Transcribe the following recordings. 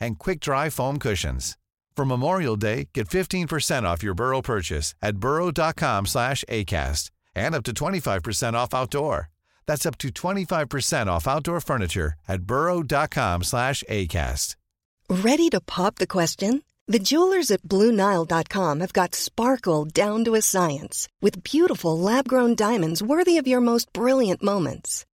and quick-dry foam cushions. For Memorial Day, get 15% off your Burrow purchase at burrow.com slash ACAST and up to 25% off outdoor. That's up to 25% off outdoor furniture at burrow.com slash ACAST. Ready to pop the question? The jewelers at BlueNile.com have got sparkle down to a science with beautiful lab-grown diamonds worthy of your most brilliant moments.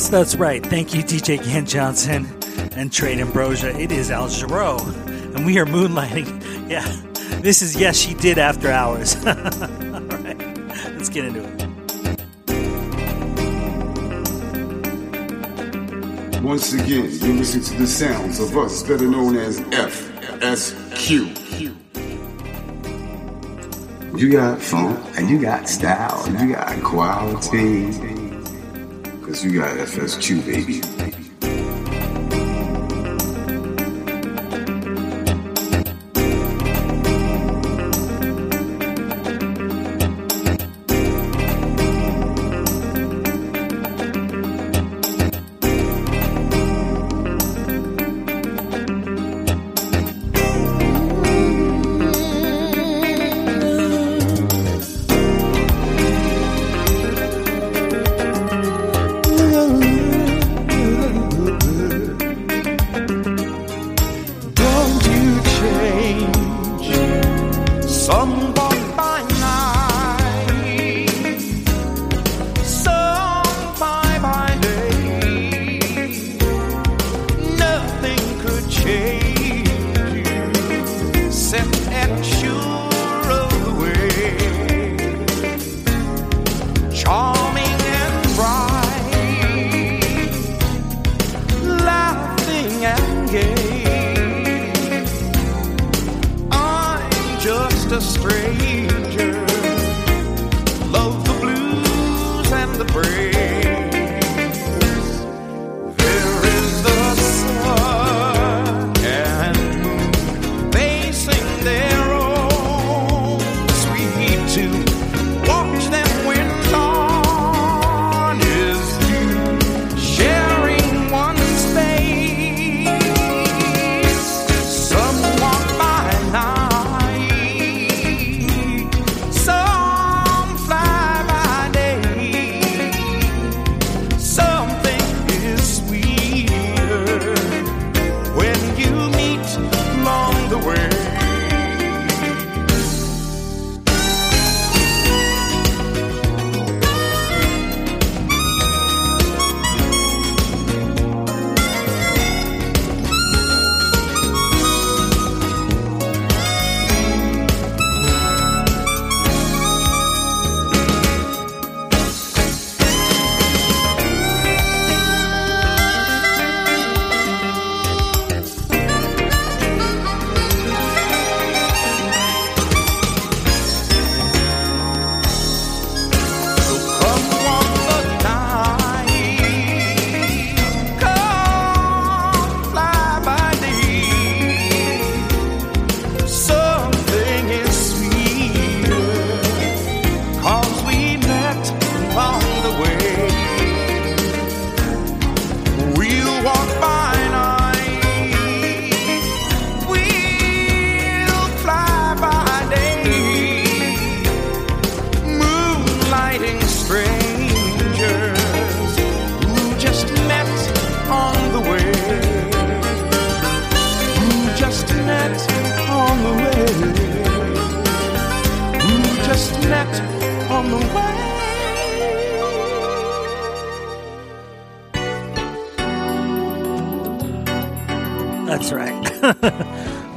Yes, that's right. Thank you, DJ Ken Johnson and Trade Ambrosia. It is Al Jarreau, and we are moonlighting. Yeah, this is Yes, She Did After Hours. All right, let's get into it. Once again, you listen to the sounds of us, better known as FSQ. You got funk, and you got style, and you got quality. Cause you got FSQ, baby.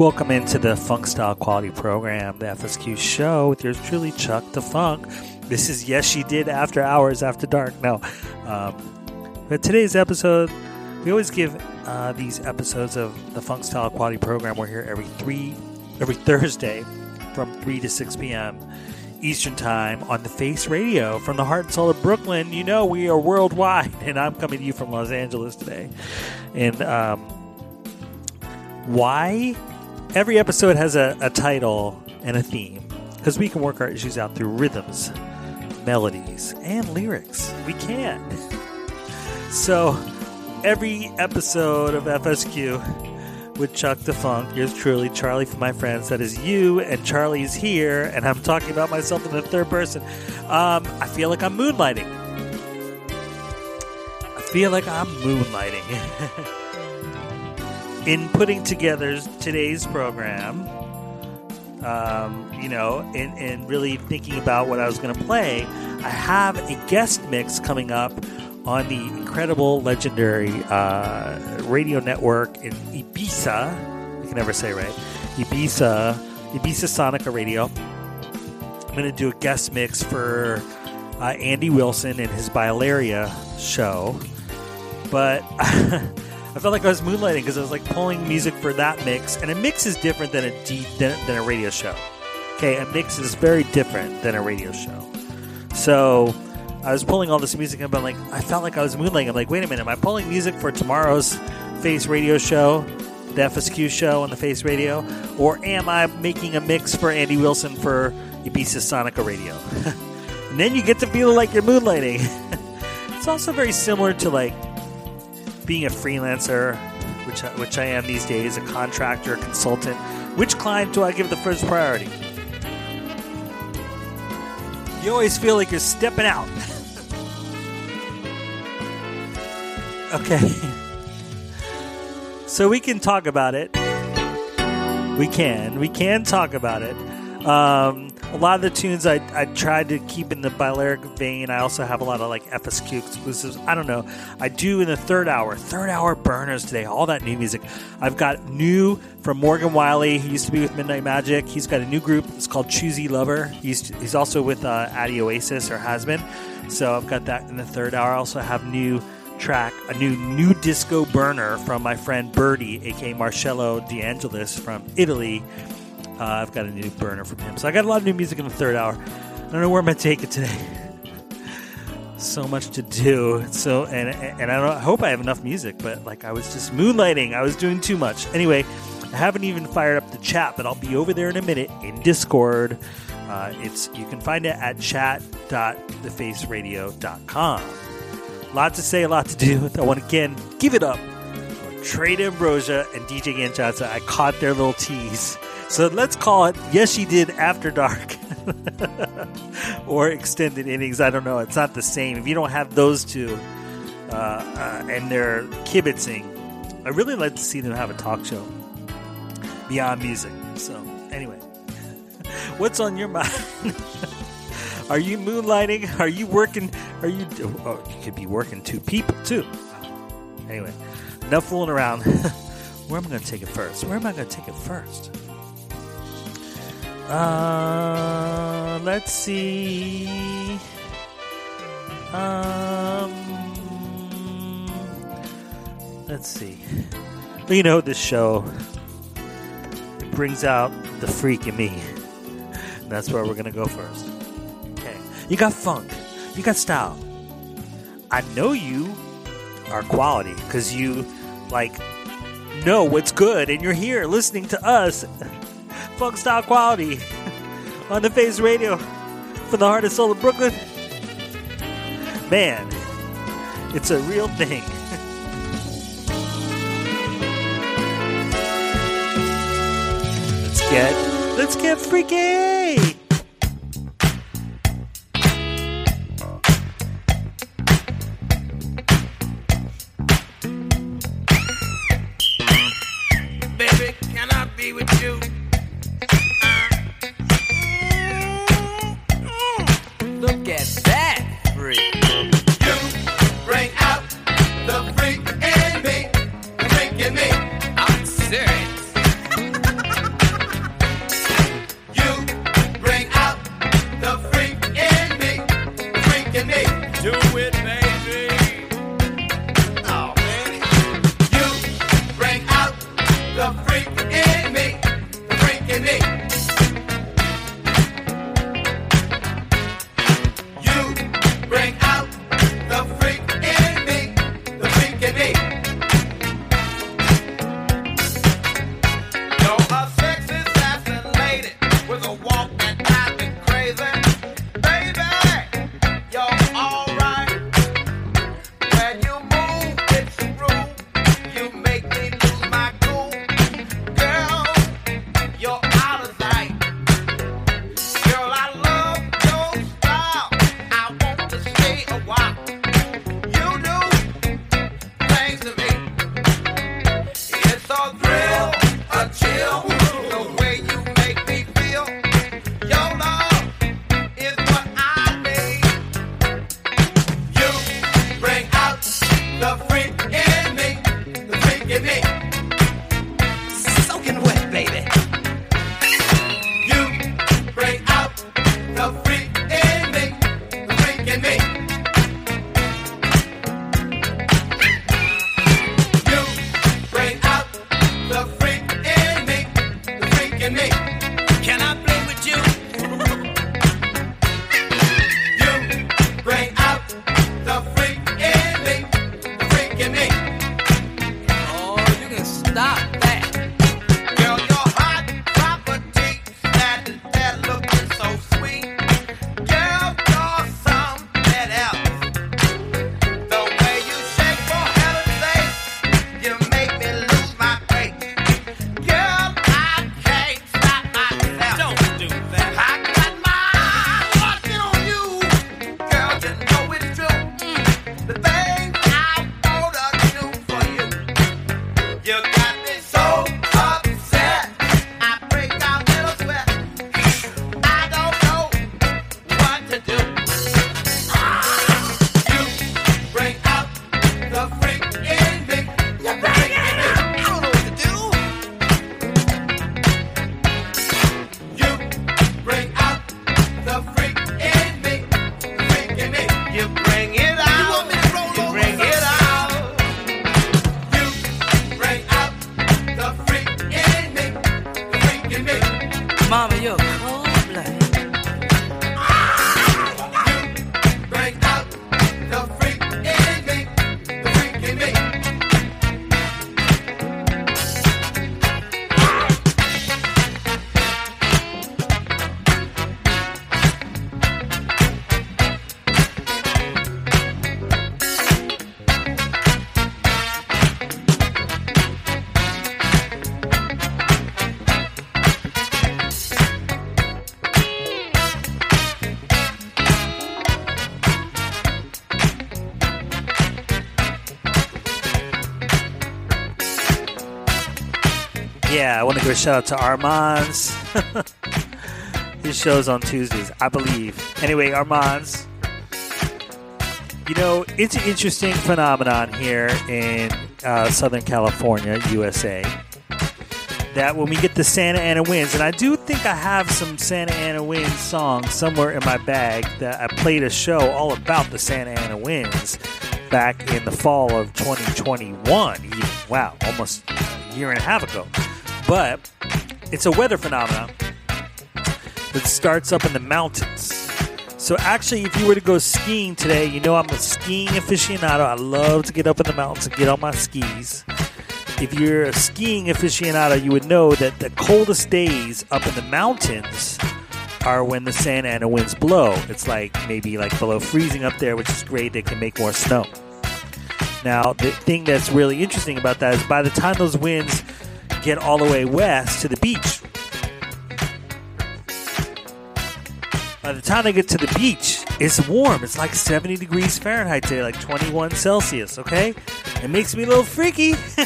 Welcome into the Funk Style Quality Program, the FSQ show with yours truly, Chuck Da Fonk. This is Yes She Did After Hours After Dark. Now, Um, but today's episode, we always give uh, these episodes of the Funk Style Quality Program. We're here every three, every Thursday from 3 to 6 p.m. Eastern Time on the Face Radio from the heart and soul of Brooklyn. You know, we are worldwide, and I'm coming to you from Los Angeles today. And um, why every episode has a, a title and a theme because we can work our issues out through rhythms, melodies, and lyrics. We can. So every episode of FSQ with Chuck Da Fonk, yours truly, Charlie for my friends, that is you, and Charlie's here, and I'm talking about myself in the third person. Um, I feel like I'm moonlighting. I feel like I'm moonlighting. in putting together today's program, um, you know, and, and really thinking about what I was going to play, I have a guest mix coming up on the incredible, legendary uh, radio network in Ibiza. I can never say right. Ibiza, Ibiza Sonica Radio. I'm going to do a guest mix for uh, Andy Wilson and his Balearic show. But I felt like I was moonlighting because I was like pulling music for that mix, and a mix is different than a D, than, than a radio show. Okay, a mix is very different than a radio show. So I was pulling all this music, and I'm like, I felt like I was moonlighting. I'm like, wait a minute, am I pulling music for tomorrow's Face Radio show, the FSQ show on the Face Radio, or am I making a mix for Andy Wilson for Ibiza Sonica Radio? and then you get to feel like you're moonlighting. it's also very similar to like being a freelancer, which which I am these days, a contractor, a consultant, which client do I give the first priority? You always feel like you're stepping out. okay. So we can talk about it. We can. We can talk about it. Um, a lot of the tunes I, I tried to keep in the Balearic vein. I also have a lot of like FSQ exclusives. I don't know. I do in the third hour, third hour burners today, all that new music. I've got new from Morgan Wiley. He used to be with Midnight Magic. He's got a new group. It's called Choosy Lover. He's, he's also with uh, Addy Oasis or has been. So I've got that in the third hour. I also have new track, a new new disco burner from my friend Birdie, aka Marcello DeAngelis from Italy. Uh, I've got a new burner from him. So I got a lot of new music in the third hour. I don't know where I'm going to take it today. so much to do. So and and I, I hope I have enough music, but like I was just moonlighting. I was doing too much. Anyway, I haven't even fired up the chat, but I'll be over there in a minute in Discord. Uh, it's you can find it at chat.thefaceradio.com. Lot to say, a lot to do. I want to again give it up Trade Ambrosia and DJ Gan I caught their little tease. So let's call it Yes She Did After Dark. or extended innings. I don't know. It's not the same. If you don't have those two uh, uh, and they're kibitzing, I really like to see them have a talk show beyond music. So, anyway, what's on your mind? Are you moonlighting? Are you working? Are you? Oh, you could be working two people too. Anyway, enough fooling around. Where am I going to take it first? Where am I going to take it first? Uh, let's see. Um, let's see. You know, this show it brings out the freak in me. And that's where we're gonna go first. Okay, you got funk, you got style. I know you are quality because you like know what's good, and you're here listening to us funk style quality on the Face Radio for the heart and soul of Brooklyn. Man, it's a real thing. let's get let's get freaky. Baby, can I be with you? like me. Yeah, I want to give a shout out to Armands. His show's on Tuesdays, I believe. Anyway, Armands. You know, it's an interesting phenomenon here in uh, Southern California, USA. That when we get the Santa Ana winds, and I do think I have some Santa Ana winds songs somewhere in my bag that I played a show all about the Santa Ana winds back in the fall of 2021. Even. Wow, almost a year and a half ago. But it's a weather phenomenon that starts up in the mountains. So actually, if you were to go skiing today, you know I'm a skiing aficionado. I love to get up in the mountains and get on my skis. If you're a skiing aficionado, you would know that the coldest days up in the mountains are when the Santa Ana winds blow. It's like maybe like below freezing up there, which is great. They can make more snow. Now, the thing that's really interesting about that is by the time those winds get all the way west to the beach, by the time they get to the beach, it's warm. It's like 70 degrees Fahrenheit today, like 21 Celsius, okay? It makes me a little freaky.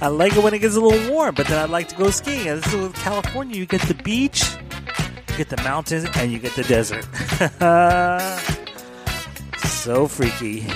I like it when it gets a little warm, but then I like to go skiing. This is with California. You get the beach, you get the mountains, and you get the desert. so freaky.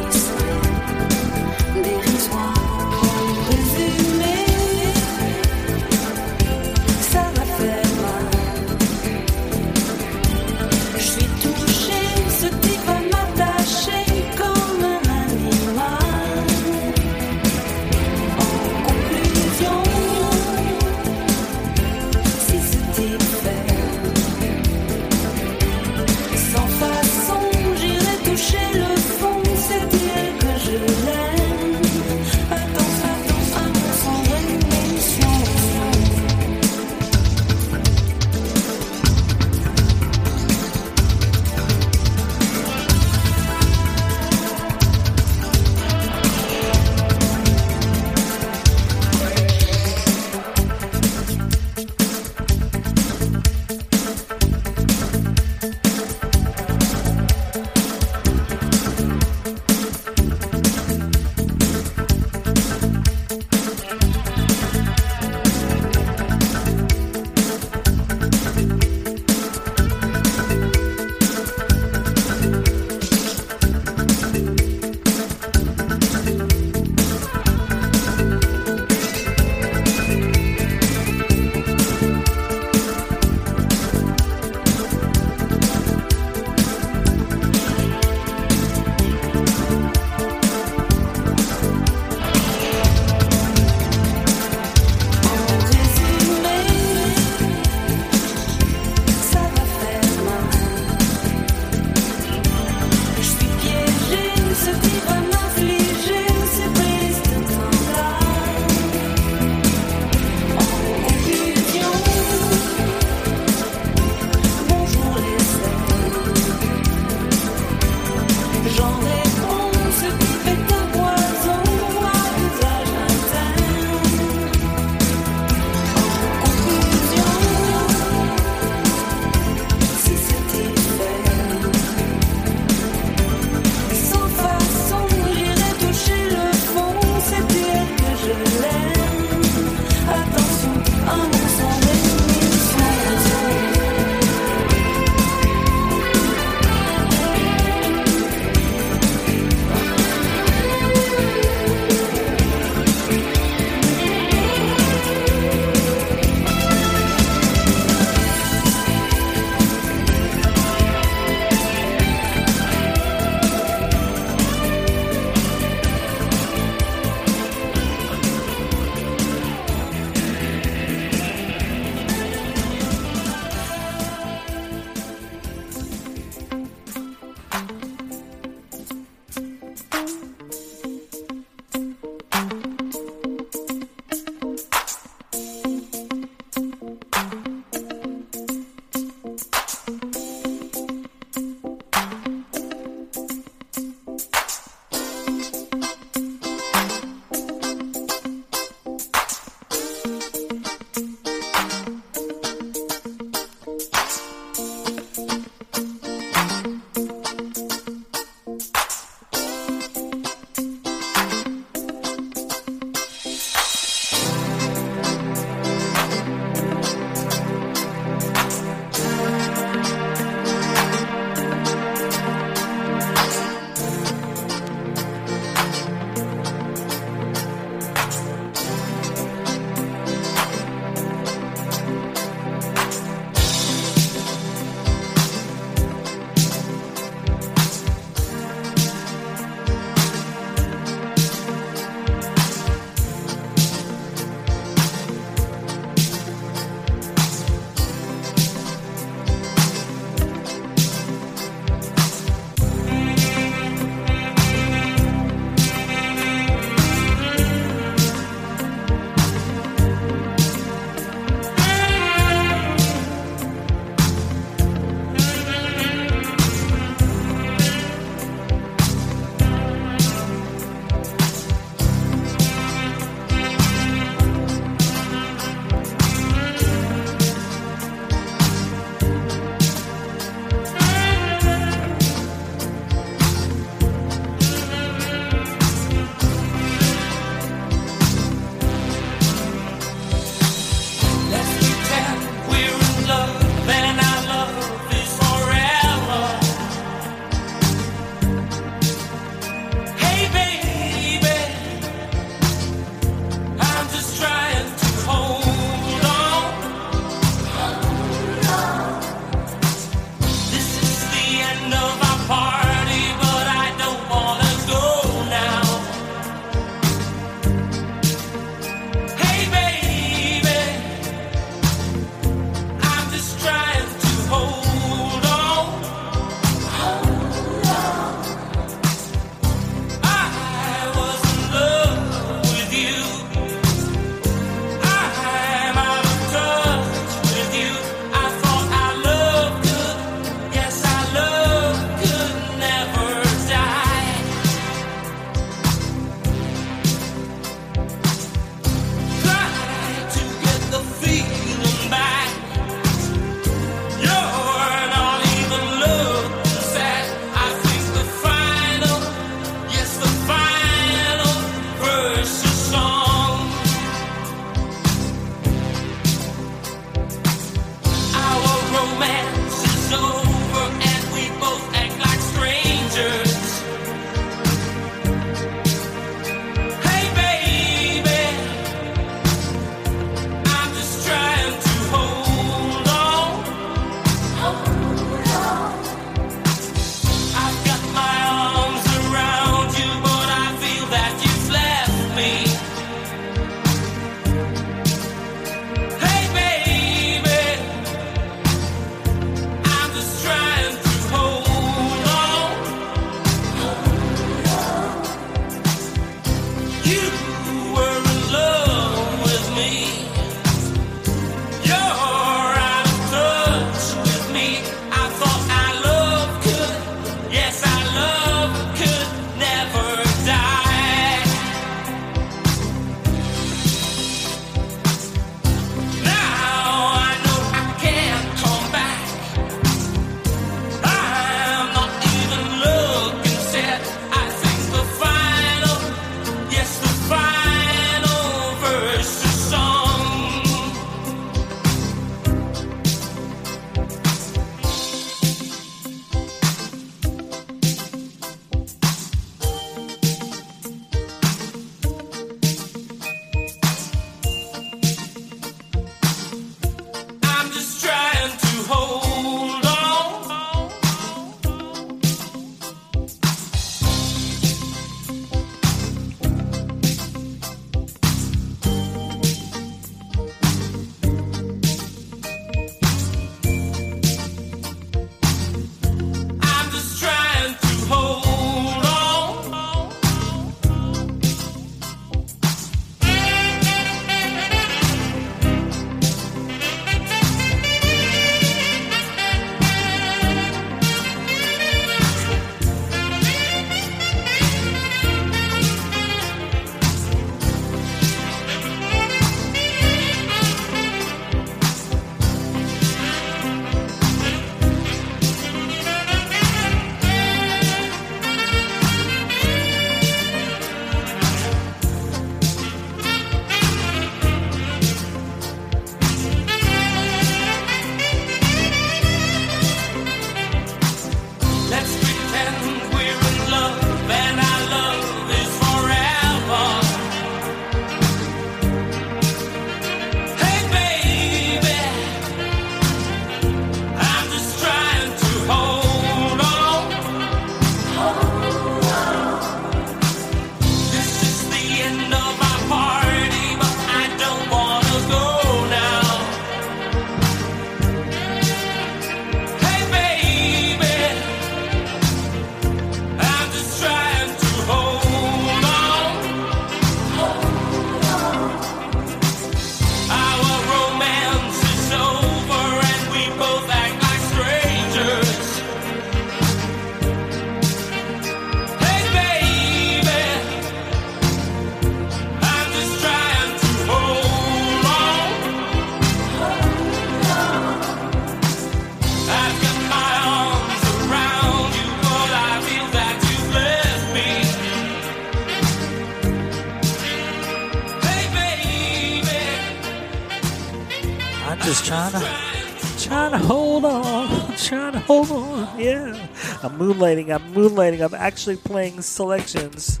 Yeah, I'm moonlighting. I'm moonlighting. I'm actually playing selections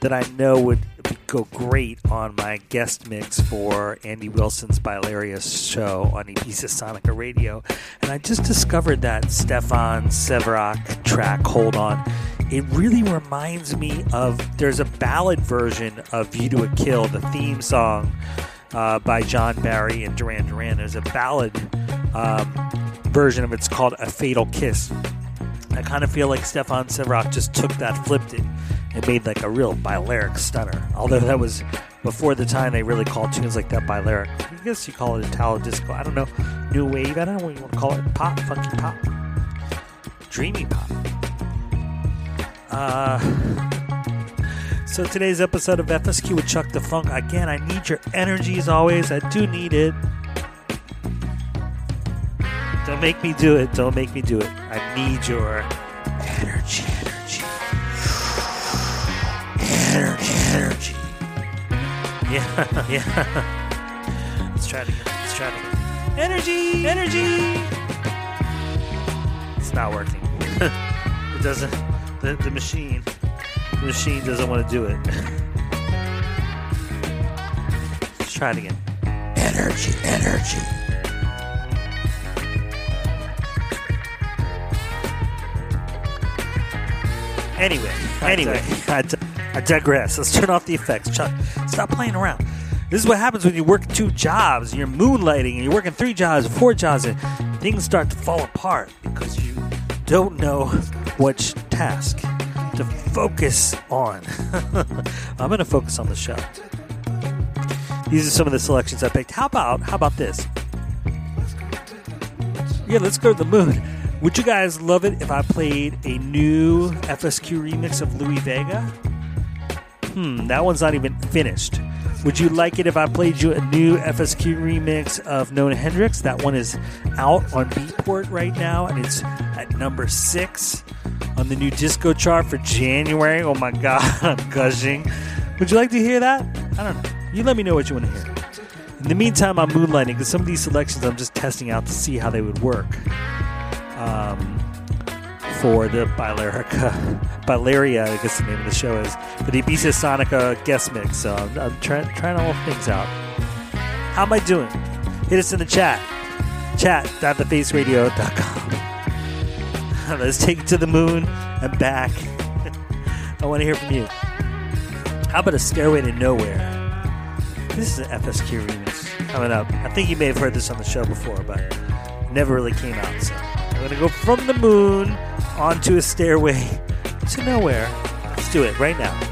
that I know would go great on my guest mix for Andy Wilson's Bilarius show on Ibiza Sonica Radio. And I just discovered that Stefan Severak track, Hold On. It really reminds me of there's a ballad version of View to a Kill, the theme song uh, by John Barry and Duran Duran. There's a ballad um, version of. It's called A Fatal Kiss. I kind of feel like Stefan Severak just took that, flipped it, and made like a real Balearic stunner. Although that was before the time they really called tunes like that Balearic. I guess you call it Italo disco. I don't know. New wave. I don't know what you want to call it. Pop, funky pop, dreamy pop. Uh, so today's episode of FSQ with Chuck Da Fonk. Again, I need your energy as always. I do need it. Don't make me do it. Don't make me do it. I need your energy, energy, energy, energy. Yeah, yeah. Let's try it again. Let's try it again. Energy, energy. It's not working. it doesn't. The, the machine. The machine doesn't want to do it. Let's try it again. Energy, energy. Anyway, anyway, I, I digress. Let's turn off the effects. Chuck, stop playing around. This is what happens when you work two jobs. You're moonlighting and you're working three jobs, four jobs, and things start to fall apart because you don't know which task to focus on. I'm going to focus on the show. These are some of the selections I picked. How about how about this? Yeah, let's go to the moon. Would you guys love it if I played a new FSQ remix of Louie Vega? Hmm, that one's not even finished. Would you like it if I played you a new FSQ remix of Nona Hendryx? That one is out on Beatport right now, and it's at number six on the new disco chart for January. Oh my god, I'm gushing. Would you like to hear that? I don't know. You let me know what you want to hear. In the meantime, I'm moonlighting because some of these selections I'm just testing out to see how they would work um, for the Bilerica, Bilaria, I guess the name of the show is, the Ibiza Sonica guest mix. So I'm, I'm trying trying all things out. How am I doing? Hit us in the chat. Chat.thefaceradio.com. Let's take it to the moon and back. I want to hear from you. How about a Stairway to Nowhere? This is an FSQ remix coming up. I think you may have heard this on the show before, but never really came out. So Going to go from the moon onto a stairway to nowhere. Let's do it right now.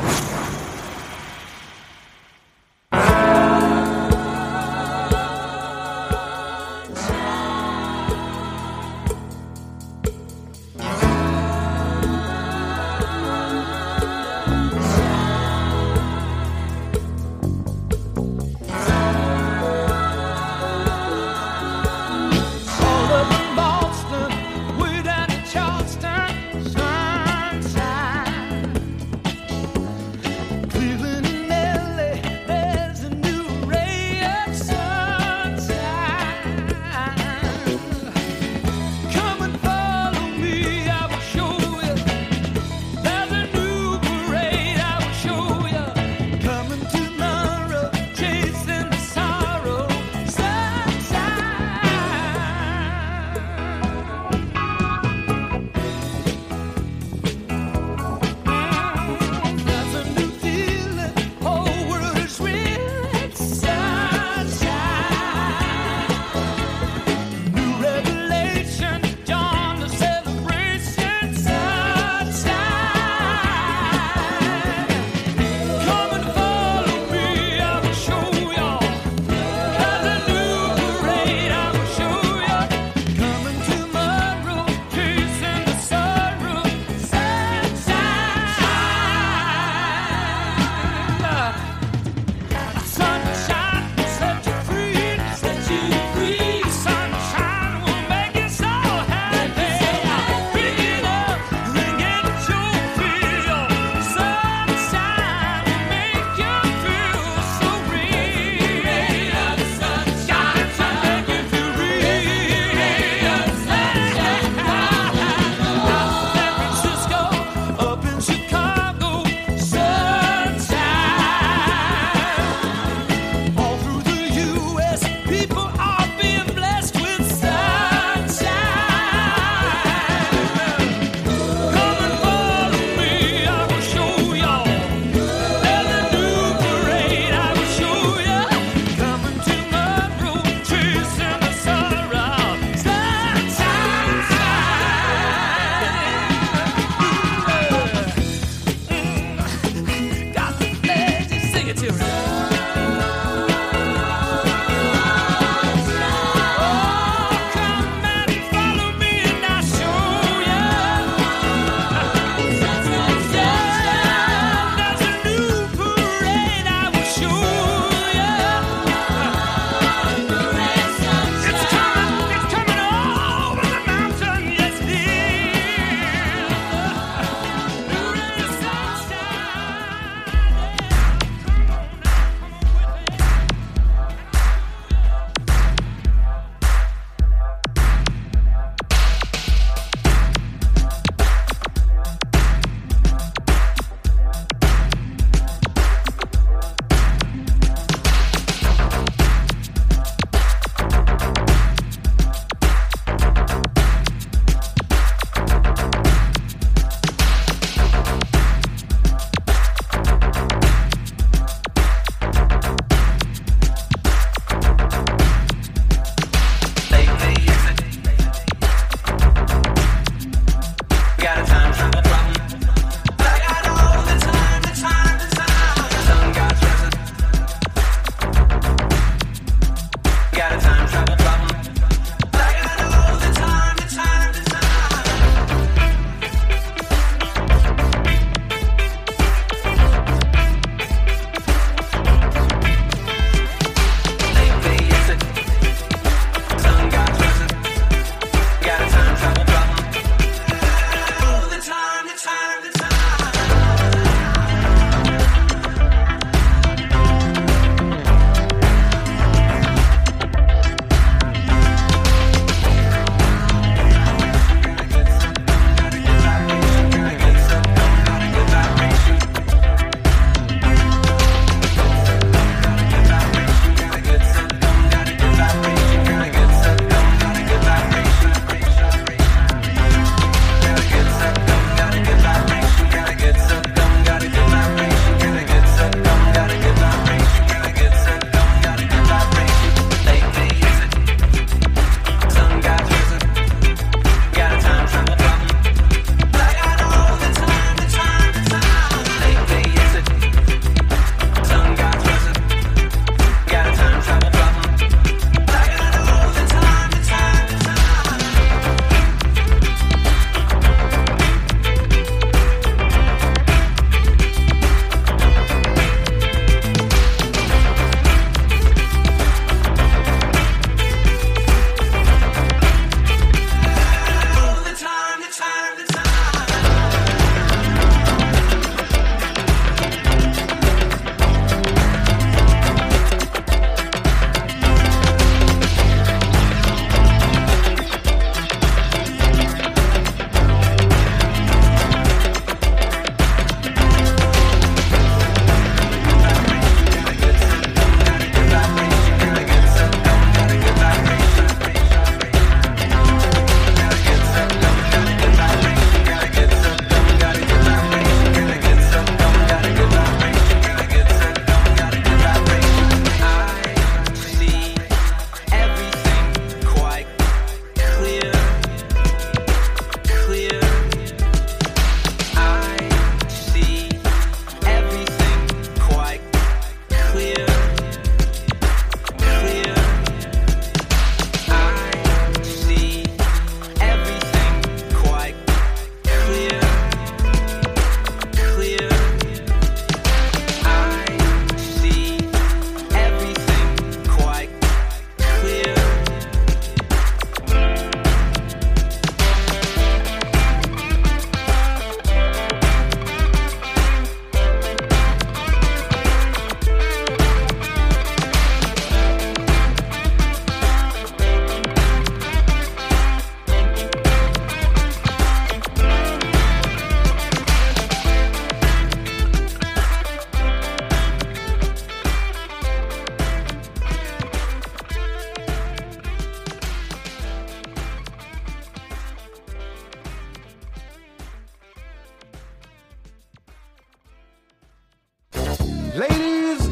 Ladies,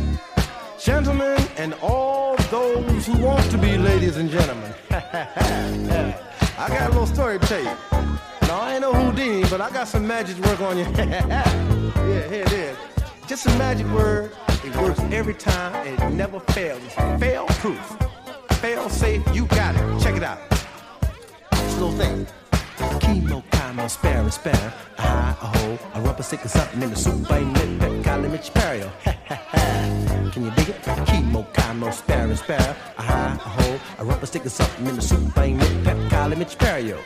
gentlemen, and all those who want to be ladies and gentlemen. I got a little story to tell you. Now, I ain't no Houdini, but I got some magic work on you. yeah, here it is. Just a magic word. It works every time. It never fails. It's fail proof. Fail safe. You got it. Check it out. This little thing. Chemo, chemo, spare, spare. A high, a hole, a rubber stick or something in the soup. I nip, pep, calimich, perio. Can you dig it? Chemo, chemo, spare, spare. A high, a hole, a rubber stick or something in the soup. I nip, pep, calimich, perio.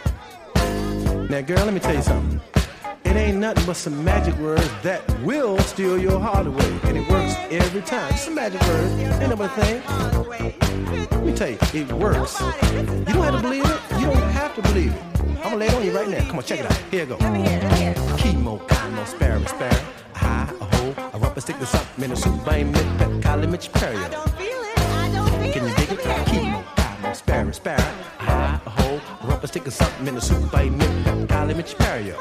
Now, girl, let me tell you something. It ain't nothing but some magic words that will steal your heart away. And it works every time. Just a magic word. Ain't no but thing. Let me tell you, it works. You don't have to believe it. You don't have to believe it. I'm gonna lay it on you right now. Come on, check it out. Here you go. Chemo, chemo, spare. A high, a hole, a rubber stick or something in a soup. Bang, mid, pep, calimich, perio. Can you dig it? Chemo, chemo, spare. A high, a hole, a rubber stick or something in a soup. Bang, mid, pep, calimich, perio.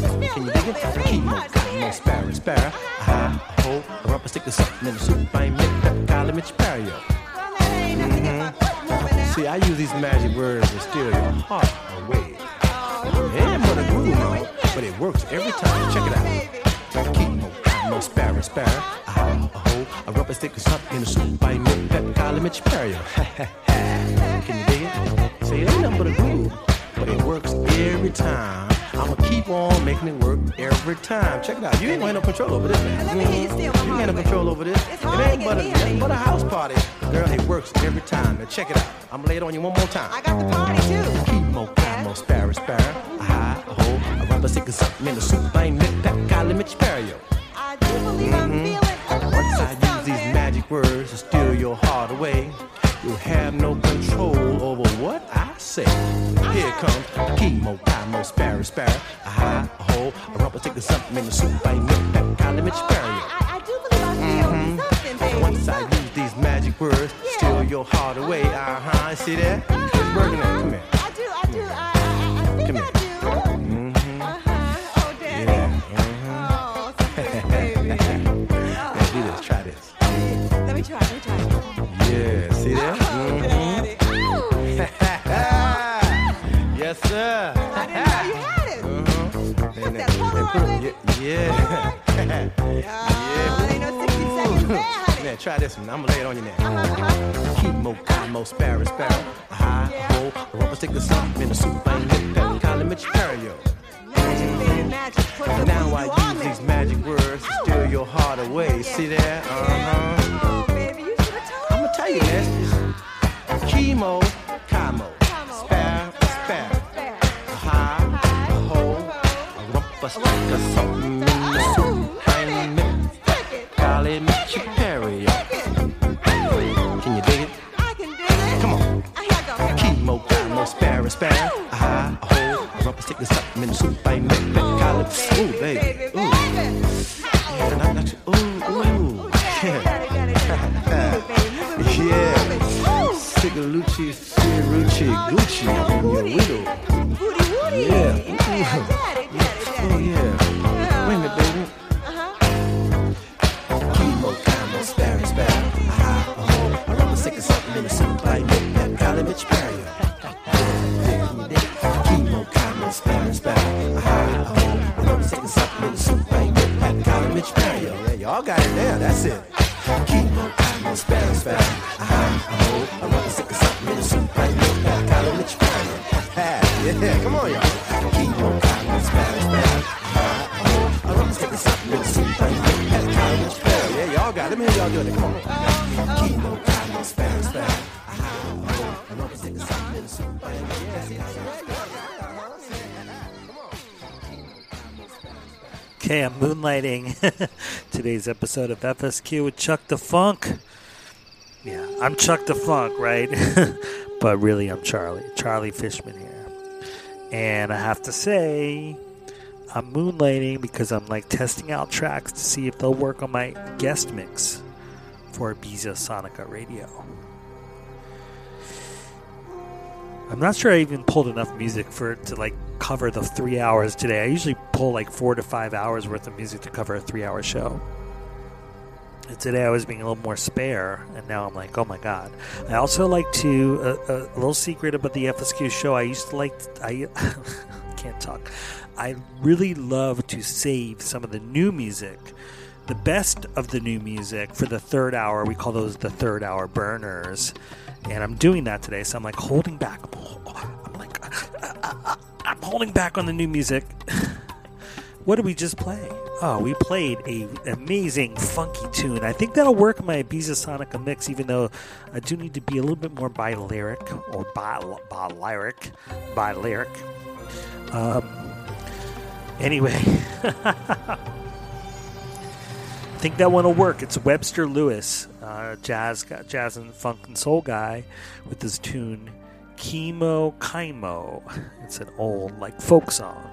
Can you dig it? Chemo, chemo, spare, spare. A high, a hole, a rubber stick or something in a soup. Bang, mid, pep, calimich, perio. Mhm. See, I use these magic words to steal your heart away. Ain't but a groove, no, but it works every time. Check it out. Chemo, chemo, spare, spare. A high, a hole, a rubber stick or something in a soup. Bang, mid, pep, calimich, perio. Can you dig it? See, it ain't nothing but a groove, but it works every time. I'ma keep on making it work every time. Check it out. You ain't gonna have no control over this, man. Let me hear you still. You ain't got no control over this. It ain't but a, but a house party. Girl, it works every time. Now check it out. I'm gonna lay it on you one more time. I got the party too. Chemo, chemo, spare, spare. A high, a hole, a rubber stick or something in the soup. I ain't nip, pep, calimich, perio. I do believe I'm mm-hmm. feeling Once I use these magic words to steal your heart away, you'll have no control over what I say. Here comes chemo, chemo, spare, spare. A high, a hole, a rubber stick or something in the soup. I ain't nip, pep, calimich, perio. I do believe I'm feeling something, baby. Once I use these magic words, steal your heart away. Uh huh. See that? It's working out. Come here. I do. I do. I, I, I think Come here. I do. Mm-hmm. Oh, daddy. Yeah. Uh-huh. Do this. Try this. Let me try, let me try. Let me try. Yeah. See that? Mm-hmm. yes, sir. I didn't know you had it. Uh-huh. Put that Polaroid Yeah. Yeah. yeah. ain't no 60 seconds there, honey. Now try this one. I'm gonna lay it on you now. Chemo, chemo, sparrow, sparrow. A high, a hole, a rubber stick or something in a soup. I ain't hit pep, calimich, perio. Now I use these magic words to steal your heart away. See that? Uh-huh. Tell. Chemo, chemo, spare, spare. A high, a hole, a rubber stick or something in the soup. I ain't hit calimich, perio. Can you dig it? I can dig it. Come on. Chemo, chemo, spare, spare. A high, a hole, a rubber stick or something in the soup. I ain't hit calimich. Ooh, baby. Ooh. Yeah. Sigalucci, Fiorucci, Gucci, your widow. Yeah. Ooh. Oh, yeah. Wait a minute, baby. Chemo, chemo, spare, spare. A high, a hole, a rubber stick or something in the soup. I ain't hit calimich, perio. Chemo, chemo, spare, spare. A high, a hole, a rubber stick or something in. I ain't hit calimich, perio. Yeah, y'all got it now. That's it. Chemo, chemo, spare, spare. Yeah, come on. Chemo, chemo, spare, spare. A a a in the soup. I calimich, perio. Yeah, y'all got it. Let y'all doing it. Come on. Chemo, chemo, spare, spare. A high, a a in the soup. I Okay, I'm moonlighting today's episode of FSQ with Chuck Da Fonk. Yeah, I'm Chuck Da Fonk, right? but really, I'm Charlie, Charlie Fishman here. And I have to say, I'm moonlighting because I'm like testing out tracks to see if they'll work on my guest mix for Ibiza Sonica Radio. I'm not sure I even pulled enough music for it to like cover the three hours today. I usually pull like four to five hours worth of music to cover a three hour show. Today I was being a little more spare, and now I'm like, oh my god. I also like to uh, uh, a little secret about the FSQ show. I used to like I can't talk. I really love to save some of the new music, the best of the new music for the third hour. We call those the third hour burners, and I'm doing that today. So I'm like holding back. I'm like I'm holding back on the new music. what did we just play? Oh, we played a amazing funky tune. I think that'll work my Ibiza Sonica mix, even though I do need to be a little bit more bi lyric or bi lyric, bi lyric. Um. Anyway, I think that one will work. It's Webster Lewis, uh, jazz, jazz and funk and soul guy, with his tune "Chemo Kaimo." It's an old like folk song,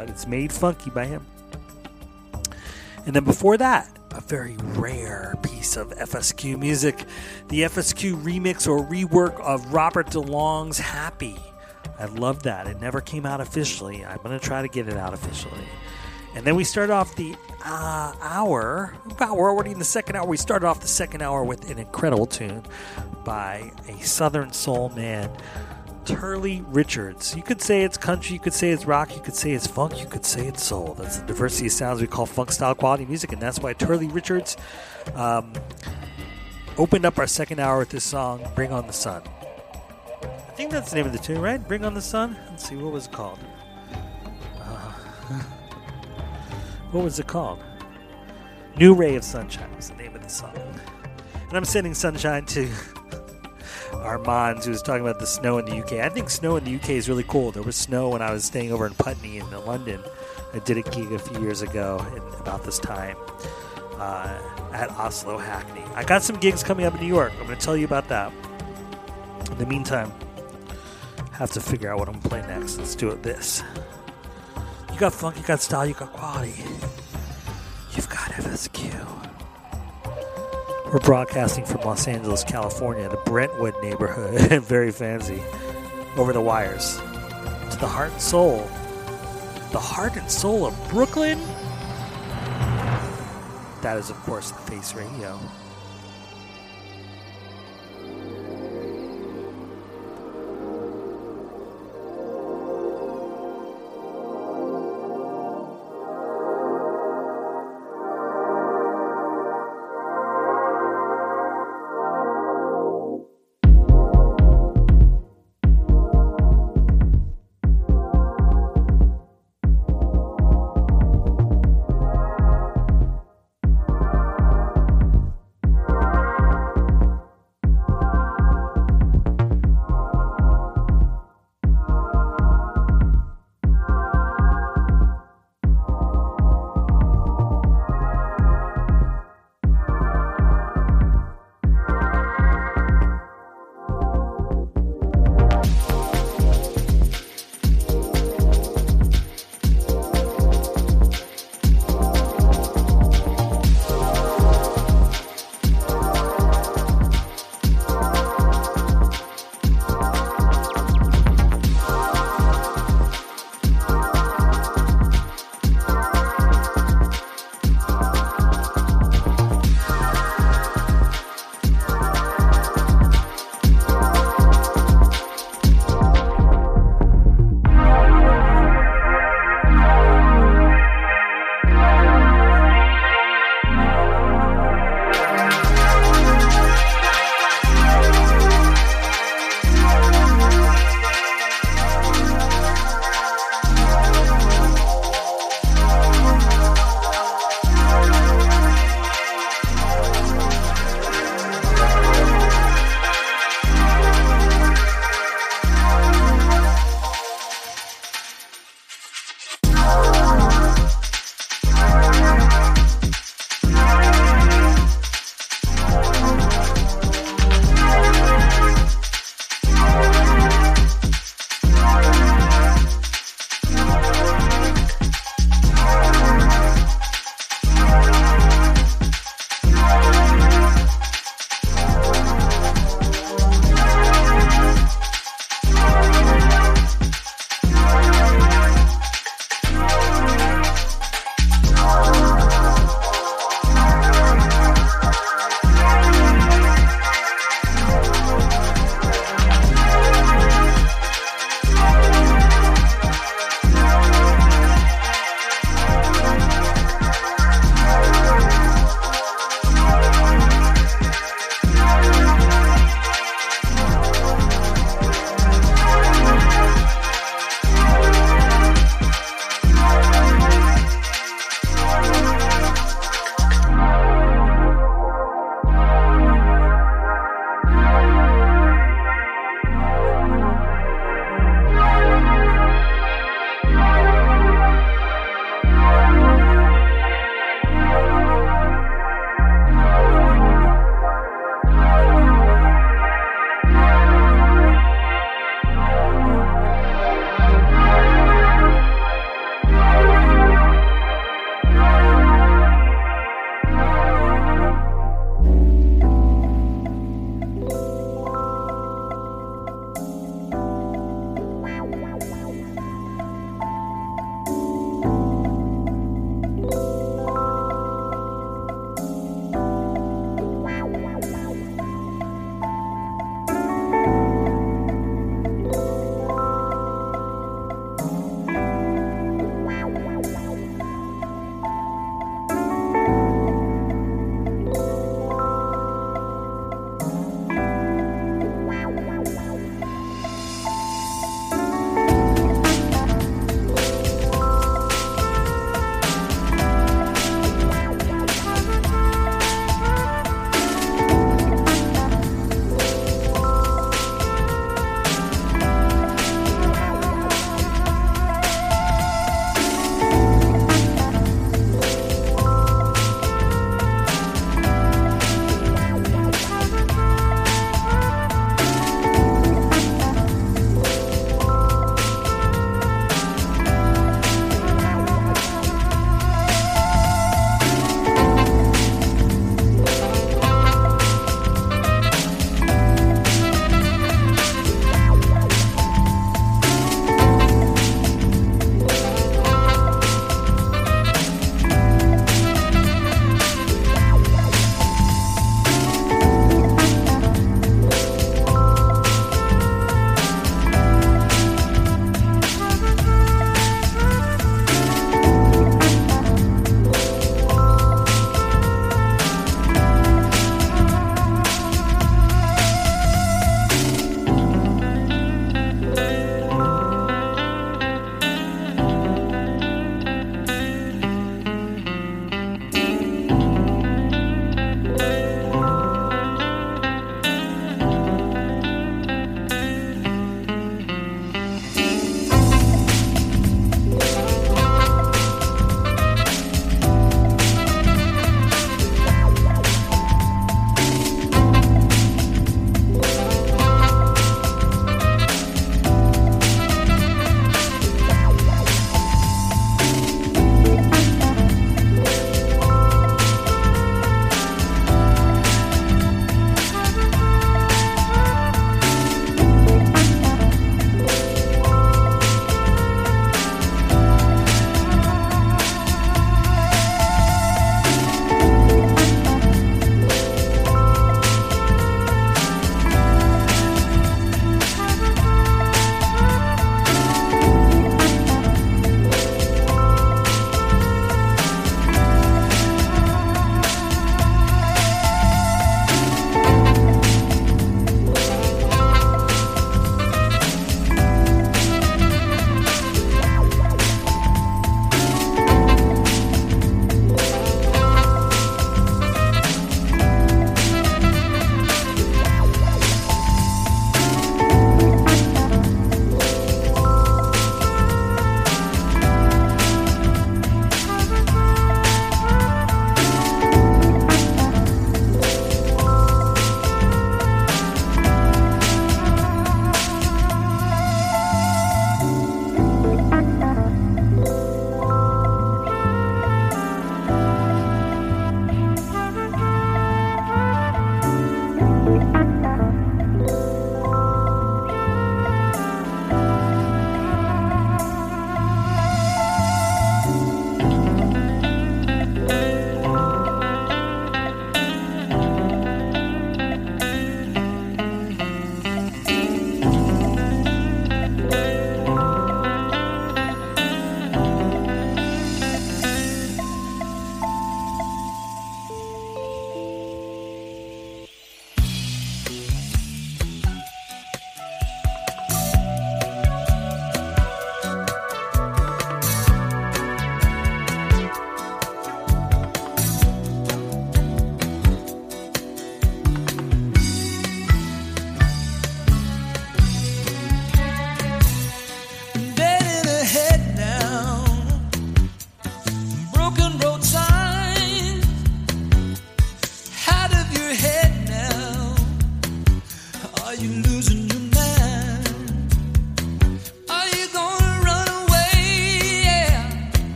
but it's made funky by him. And then before that, a very rare piece of FSQ music, the FSQ remix or rework of Robert DeLong's "Happy." I love that. It never came out officially. I'm going to try to get it out officially. And then we start off the uh, hour. Wow, we're already in the second hour. We started off the second hour with an incredible tune by a Southern soul man, Turley Richards. You could say it's country, you could say it's rock, you could say it's funk, you could say it's soul. That's the diversity of sounds we call funk style quality music, and that's why Turley Richards um, opened up our second hour with this song, Bring On the Sun. I think that's the name of the tune, right? Bring on the Sun? Let's see, what was it called? Uh, what was it called? New Ray of Sunshine was the name of the song. And I'm sending sunshine to Armand, who was talking about the snow in the UK. I think snow in the UK is really cool. There was snow when I was staying over in Putney in London. I did a gig a few years ago in about this time uh, at Oslo Hackney. I got some gigs coming up in New York. I'm going to tell you about that. In the meantime, I have to figure out what I'm gonna play next. Let's do it this. You got funk, you got style, you got quality. You've got FSQ. We're broadcasting from Los Angeles, California, the Brentwood neighborhood, very fancy, over the wires to the heart and soul, the heart and soul of Brooklyn. That is, of course, the Face Radio.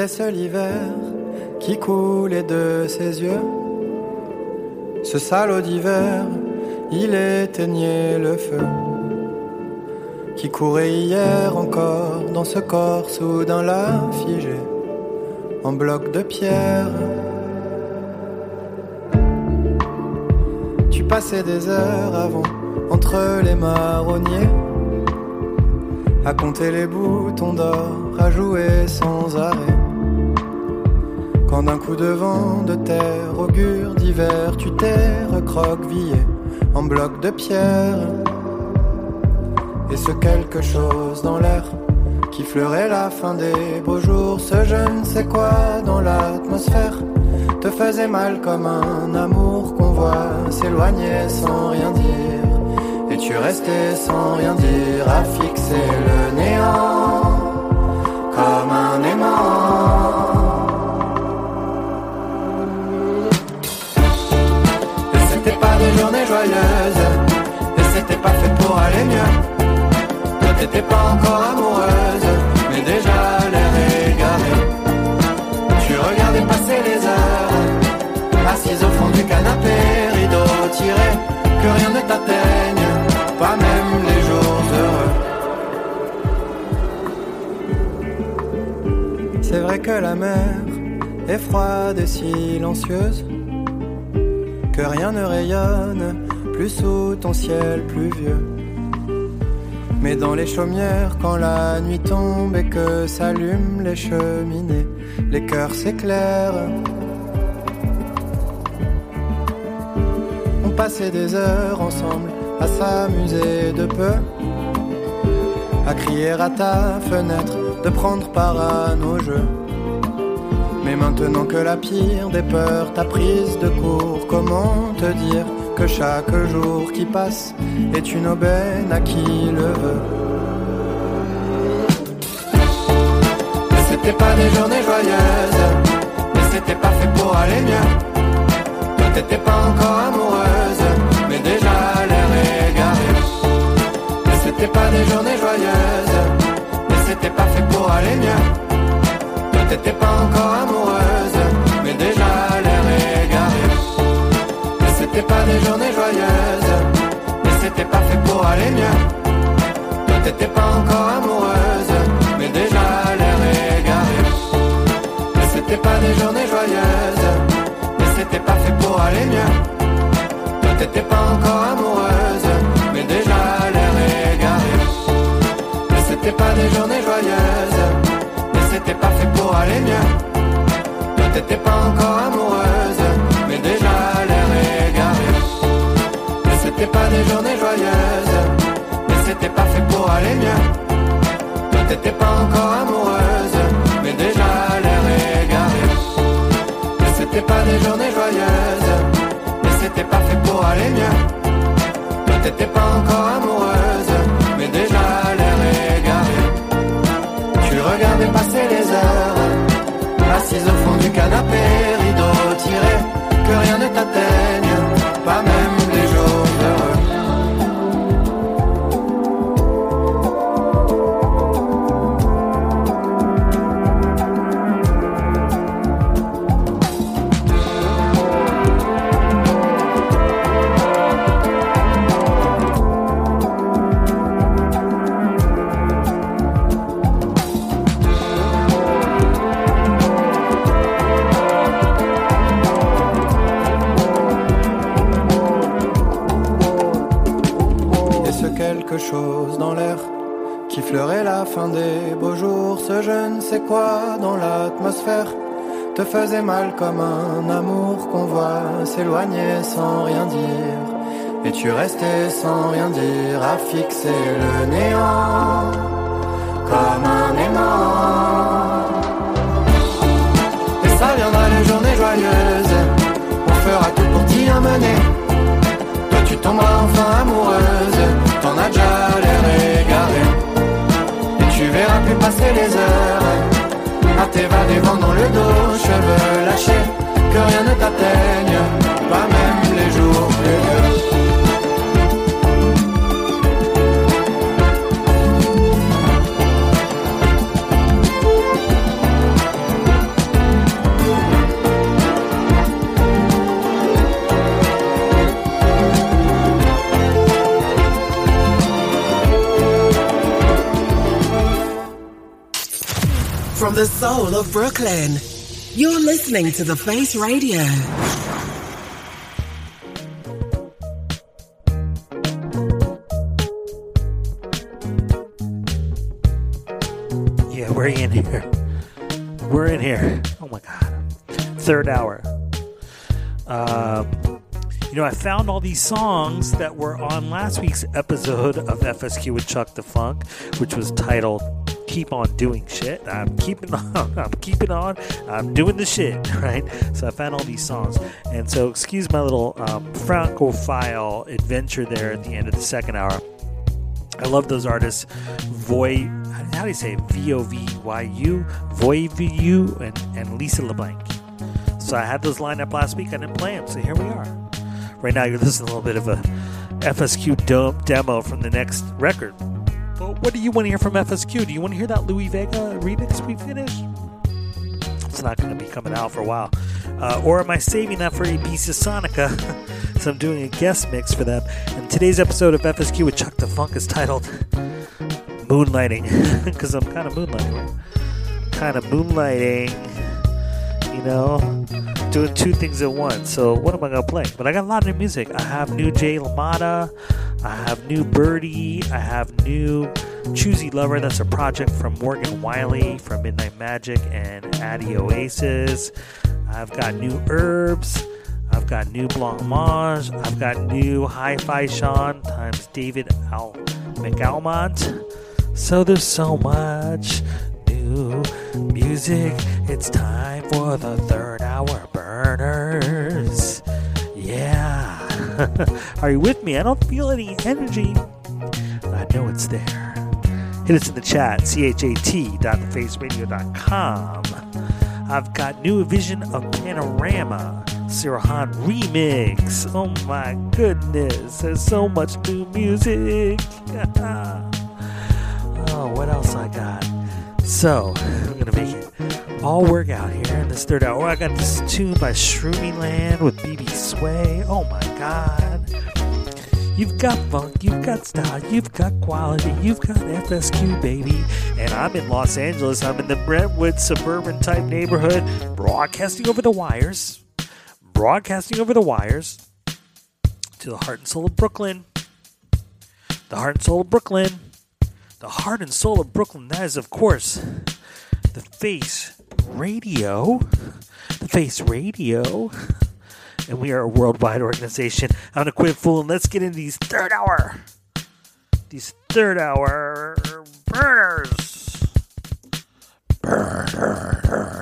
J'étais seul hiver qui coulait de ses yeux. Ce salaud d'hiver, il éteignait le feu qui courait hier encore dans ce corps soudain là figé en bloc de pierre. Tu passais des heures avant entre les marronniers à compter les boutons d'or, à jouer sans arrêt en un coup de vent de terre, augure d'hiver, tu t'es recroquevillé en bloc de pierre. Et ce quelque chose dans l'air qui fleurait la fin des beaux jours, ce je ne sais quoi dans l'atmosphère, te faisait mal comme un amour qu'on voit s'éloigner sans rien dire. Et tu restais sans rien dire à fixer le néant comme un Et c'était pas fait pour aller mieux. Toi t'étais pas encore amoureuse. Mais déjà l'air égaré. Tu regardais passer les heures. Assise au fond du canapé Rideau tiré. Que rien ne t'atteigne. Pas même les jours heureux. C'est vrai que la mer est froide et silencieuse. Que rien ne rayonne plus sous ton ciel pluvieux. Mais dans les chaumières, quand la nuit tombe et que s'allument les cheminées, les cœurs s'éclairent. On passait des heures ensemble à s'amuser de peu, à crier à ta fenêtre, de prendre part à nos jeux. Mais maintenant que la pire des peurs t'a prise de court, comment te dire que chaque jour qui passe est une aubaine à qui le veut Mais c'était pas des journées joyeuses, mais c'était pas fait pour aller mieux. T'étais pas encore amoureuse, mais déjà l'air égaré. Mais c'était pas des journées joyeuses, mais c'était pas fait pour aller mieux. T'étais pas encore amoureuse, c'était pas des journées joyeuses, mais c'était pas fait pour aller mieux. Toi t'étais pas encore amoureuse, mais déjà l'air égaré. Mais c'était pas des journées joyeuses, mais c'était pas fait pour aller mieux. Toi t'étais pas encore amoureuse, mais déjà l'air égaré. Mais c'était pas des journées joyeuses, mais c'était pas fait pour aller mieux. Toi t'étais pas encore amoureuse, c'était pas des journées joyeuses, mais c'était pas fait pour aller mieux. Toi t'étais pas encore amoureuse, mais déjà l'air égaré. Mais c'était pas des journées joyeuses, mais c'était pas fait pour aller mieux. Toi t'étais pas encore amoureuse, mais déjà l'air égaré. Tu regardais passer les heures, assise au fond du canapé, rideau tiré, que rien ne t'atteigne, pas même fin des beaux jours, ce je ne sais quoi dans l'atmosphère te faisait mal comme un amour qu'on voit s'éloigner sans rien dire. Et tu restais sans rien dire à fixer le néant comme un aimant. Et ça viendra les journées joyeuses, on fera tout pour t'y amener. Toi tu tomberas enfin amoureuse, passer les heures, à t'évader vent dans le dos, cheveux lâchés, que rien ne t'atteigne, pas même les jours the soul of Brooklyn, you're listening to The Face Radio. Yeah, we're in here. We're in here. Oh my god. Third hour. Um, you know, I found all these songs that were on last week's episode of FSQ with Chuck Da Fonk, which was titled "Keep on Doing Shit." I'm keeping on. I'm keeping on. I'm doing the shit, right? So I found all these songs, and so excuse my little um, Francophile adventure there at the end of the second hour. I love those artists, Voy. How do you say it? V O V Y U, Voy V U, and and Lisa LeBlanc. So I had those lined up last week. I didn't play them, so here we are. Right now, you're listening to a little bit of a FSQ demo from the next record. What do you want to hear from FSQ? Do you want to hear that Louie Vega remix we finished? It's not going to be coming out for a while. Uh, or am I saving that for Ibiza Sonica? so I'm doing a guest mix for them. And today's episode of FSQ with Chuck Da Fonk is titled Moonlighting. Because I'm kind of moonlighting. Kind of moonlighting. You know? Doing two things at once. So what am I to play? But I got a lot of new music. I have new Jay LaMotta. I have new Birdee. I have new Choosy Lover. That's a project from Morgan Wiley from Midnight Magic and Addy Oasis. I've got new Herbs. I've got new Blancmange. I've got new Hi Fi Sean times David Al McAlmont. So there's so much new music. It's time for the third hour burners. Yeah. Are you with me? I don't feel any energy. I know it's there. Hit us in the chat, chat.thefaceradio.com. I've got new vision of Panorama, Sirahan remix. Oh my goodness, there's so much new music. oh, what else I got? So, I'm gonna make it all work out here in this third hour. I got this tune by Shroomy Land with BB Sway. Oh my god. You've got funk, you've got style, you've got quality, you've got FSQ, baby. And I'm in Los Angeles. I'm in the Brentwood suburban type neighborhood, broadcasting over the wires, broadcasting over the wires to the heart and soul of Brooklyn. The heart and soul of Brooklyn. The heart and soul of Brooklyn. That is, of course, the Face Radio. The Face Radio and we are a worldwide organization. I'm gonna fool, and Let's get into these third hour, these third hour burners. I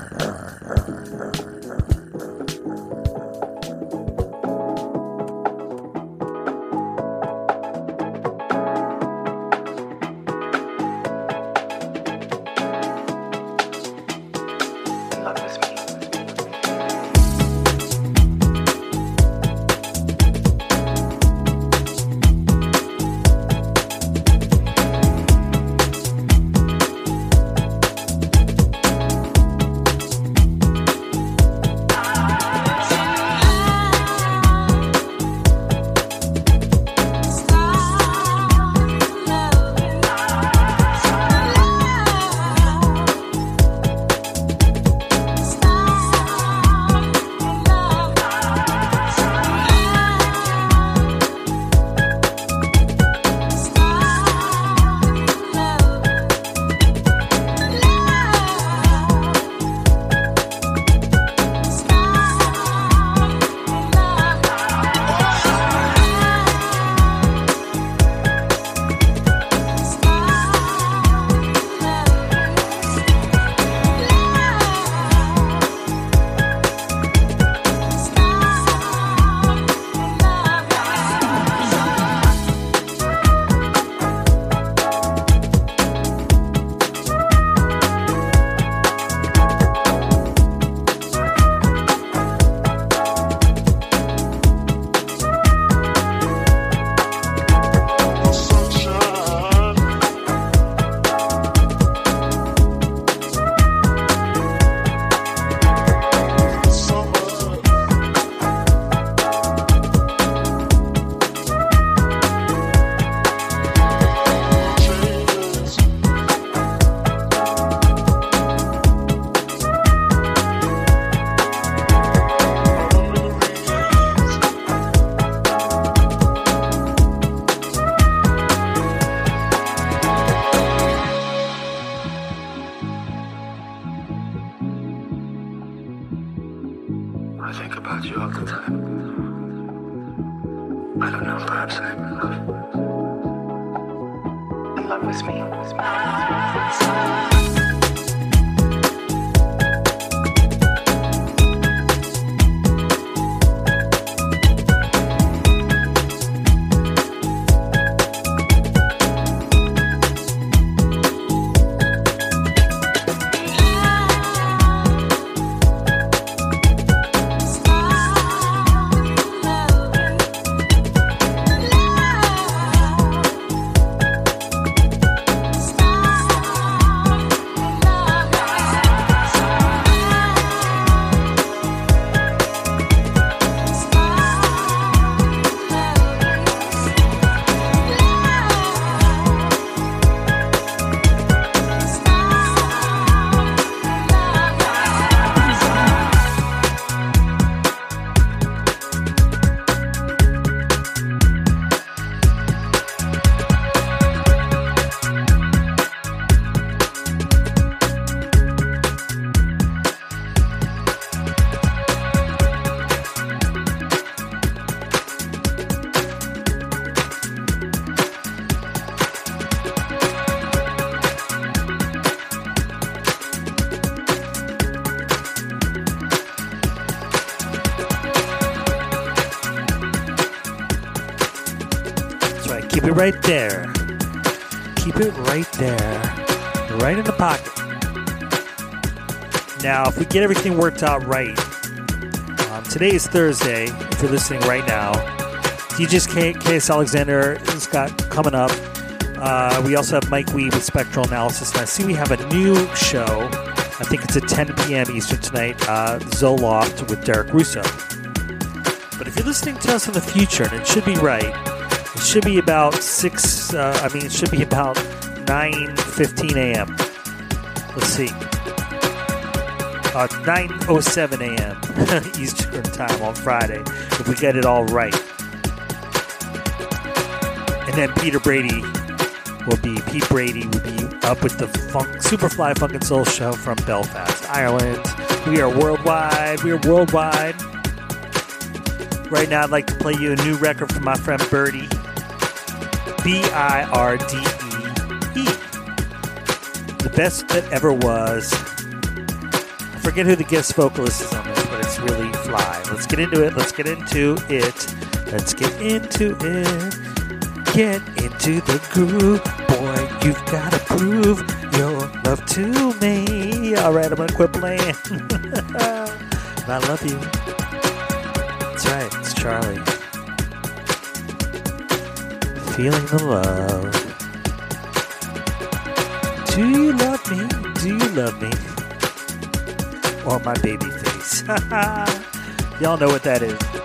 right there. Keep it right there. Right in the pocket. Now, if we get everything worked out right, um, today is Thursday. If you're listening right now, DJ's K- KS Alexander has got coming up. Uh, we also have Mike Wee with Spectral Analysis. And I see we have a new show. I think it's at 10 p.m. Eastern tonight. Uh, Zoloft with Derek Russo. But if you're listening to us in the future, and it should be right, it should be about six. Uh, I mean, it should be about 9:15 a.m. Let's see. Uh, 9:07 a.m. Eastern time on Friday. If we get it all right, and then Peter Brady will be Pete Brady will be up with the funk, Superfly Funk and Soul show from Belfast, Ireland. We are worldwide. We are worldwide. Right now, I'd like to play you a new record from my friend Birdee. B I R D E E. The best that ever was. I forget who the guest vocalist is on this, but it's really fly. Let's get into it. Let's get into it. Let's get into it. Get into the groove, boy. You've got to prove your love to me. All right, I'm gonna quit playing. I love you. That's right. It's Charlie. Feeling the love. Do you love me? Do you love me? Or my baby face? Y'all know what that is.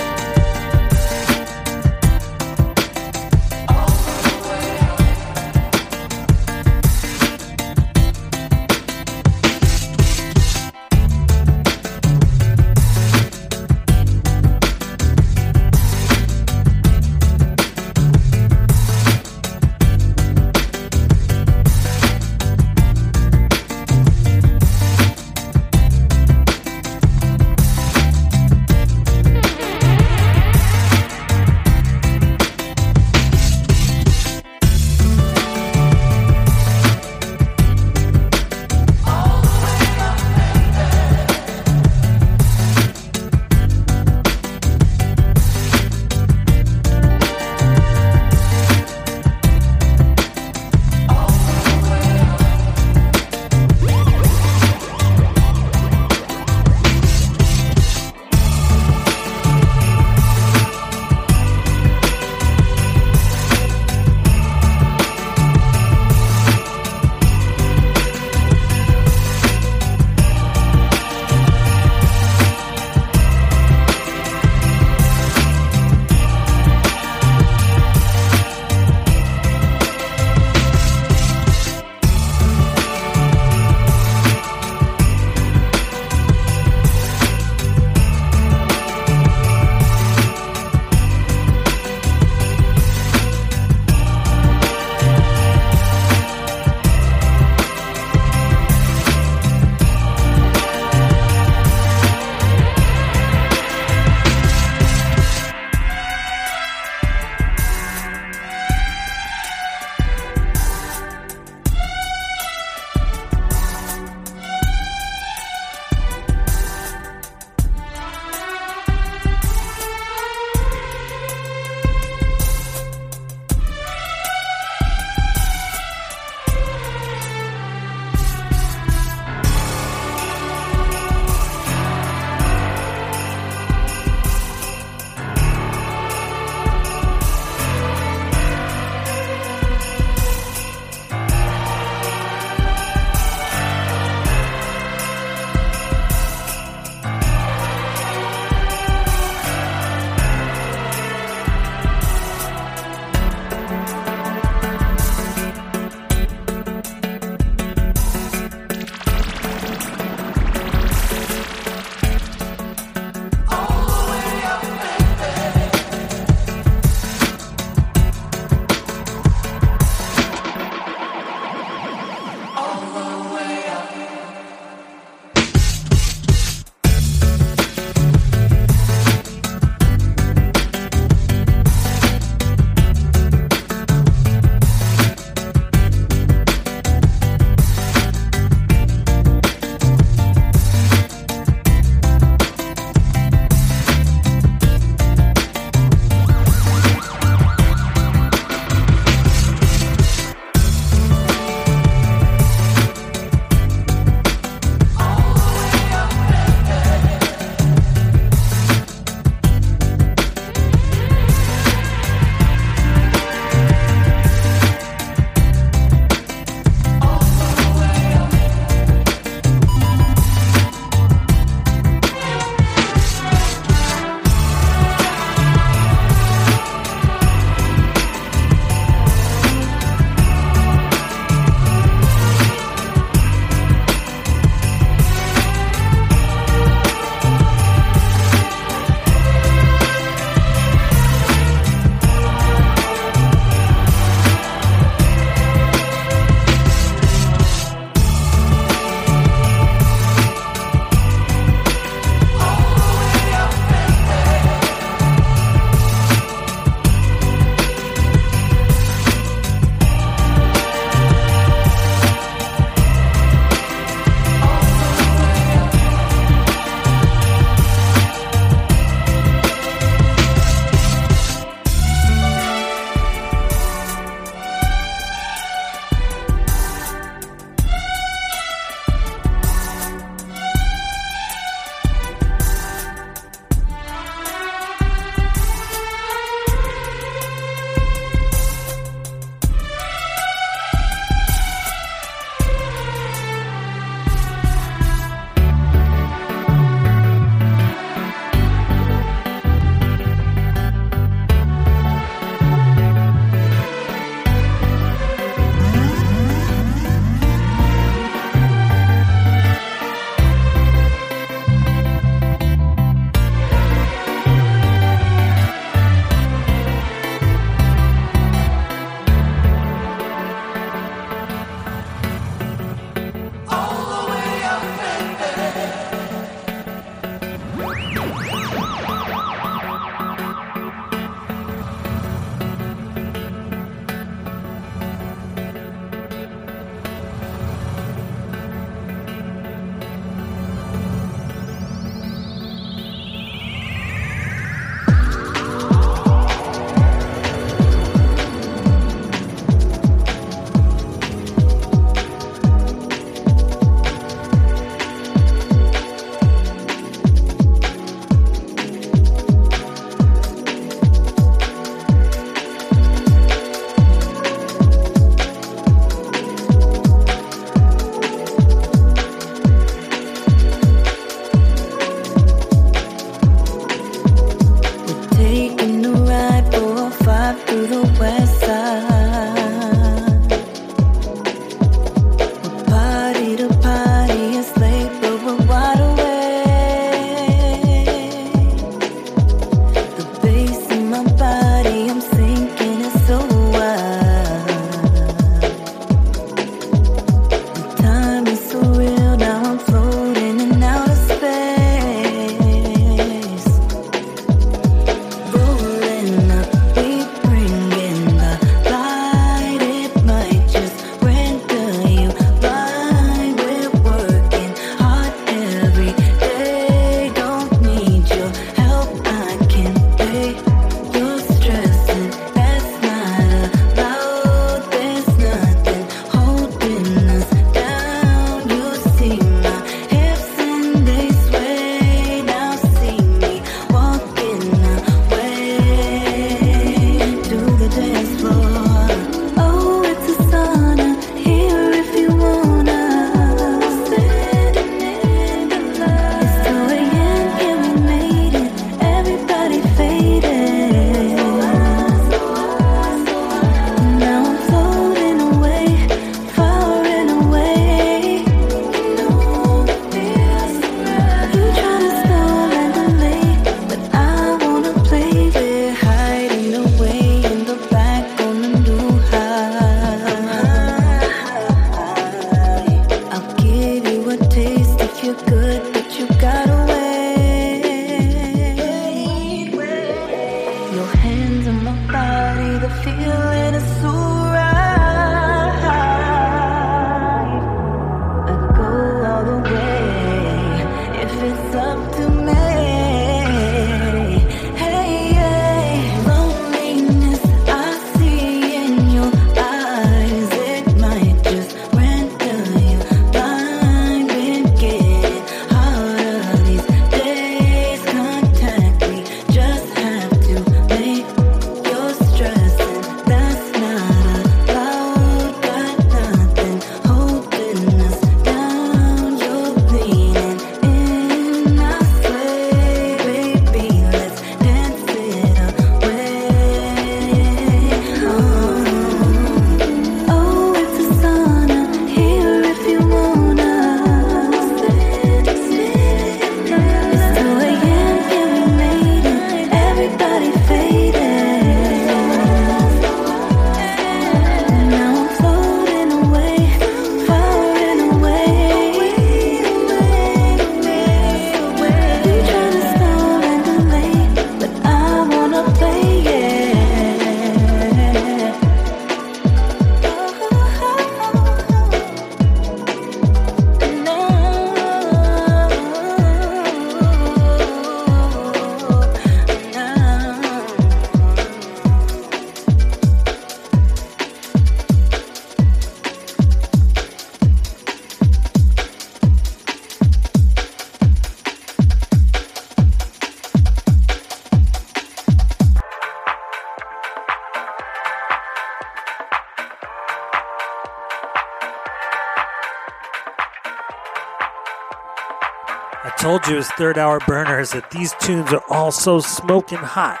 those third hour burners that these tunes are all so smoking hot.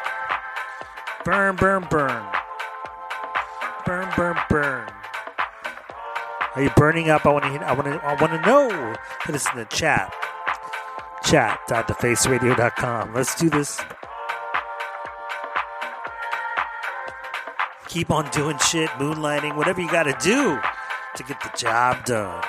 Burn, burn, burn. Burn, burn, burn. Are you burning up? I want to. I want to. I want to know. Put us in the chat. Chat.thefaceradio.com. Let's do this. Keep on doing shit, moonlighting, whatever you got to do to get the job done.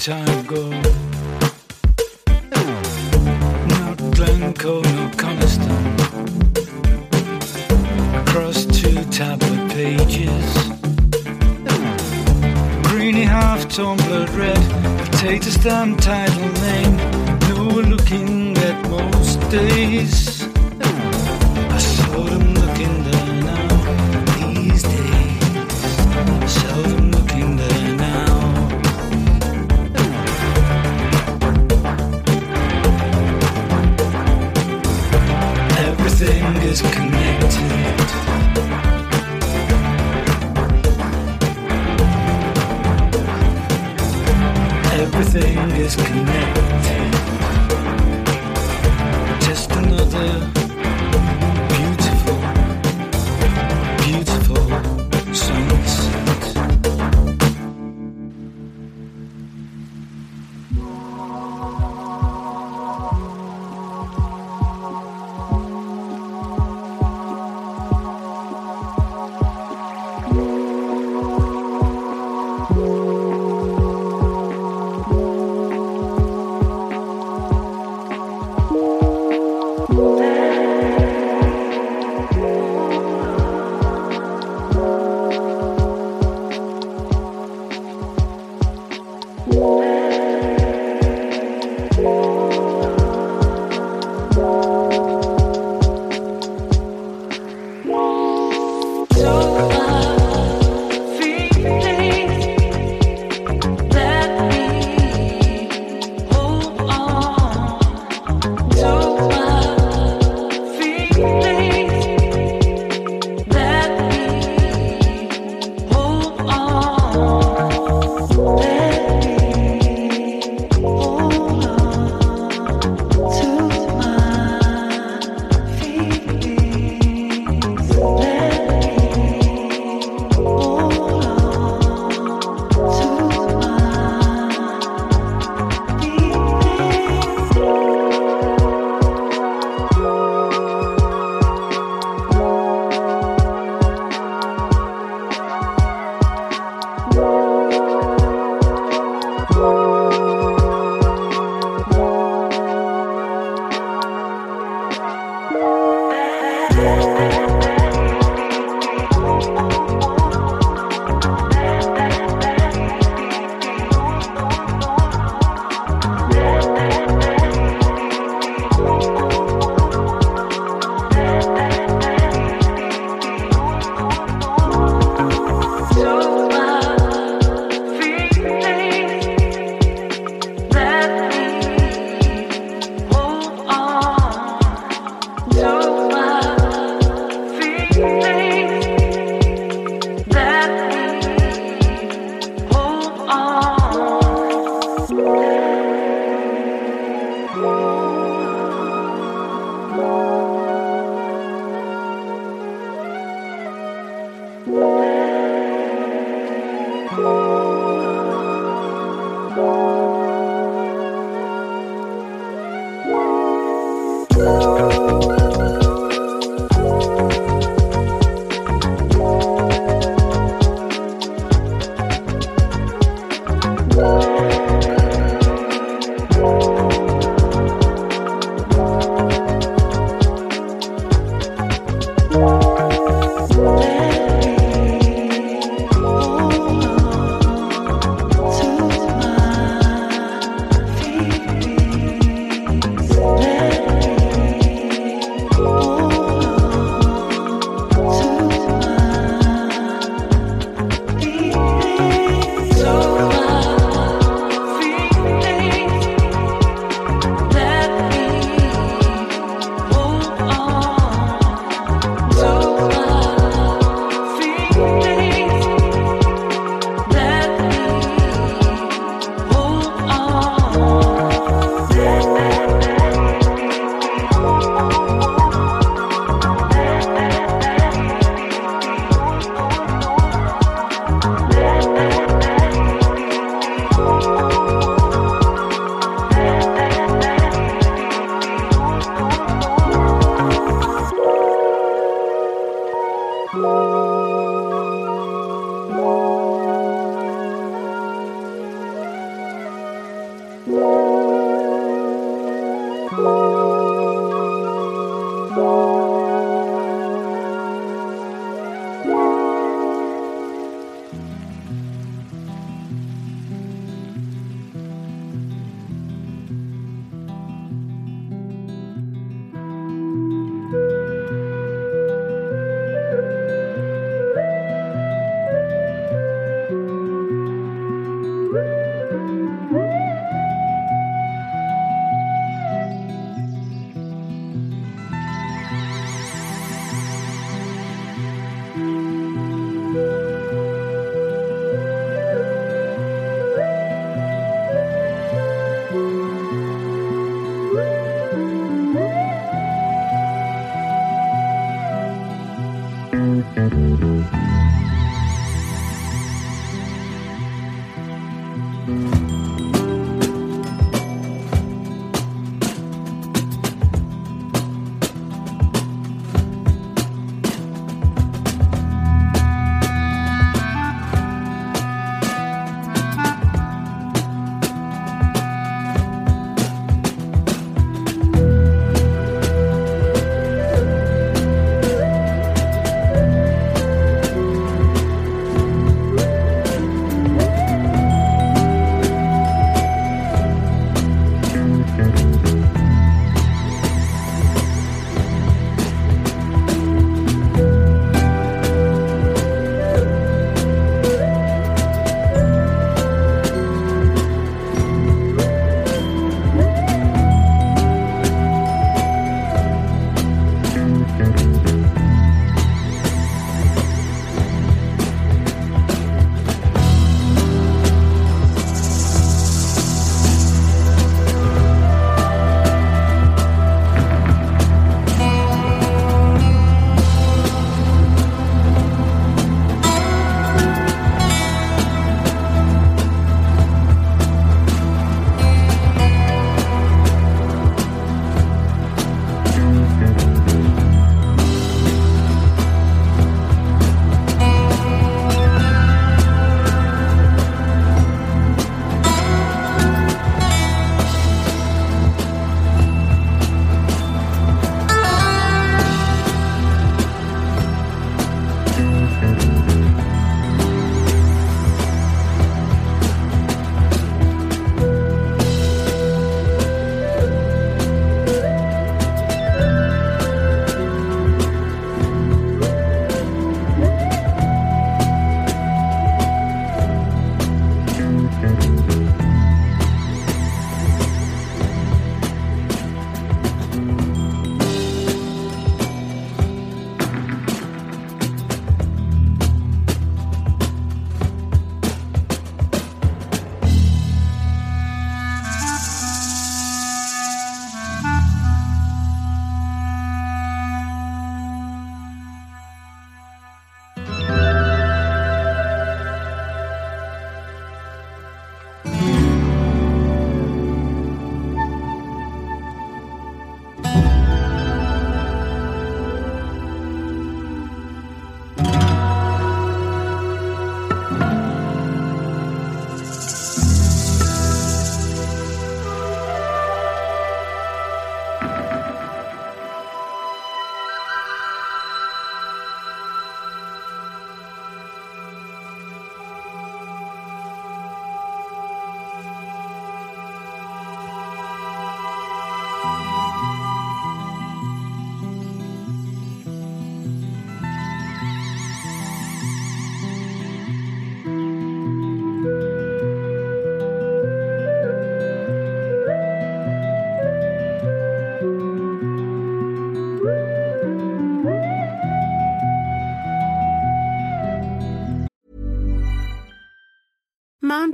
Such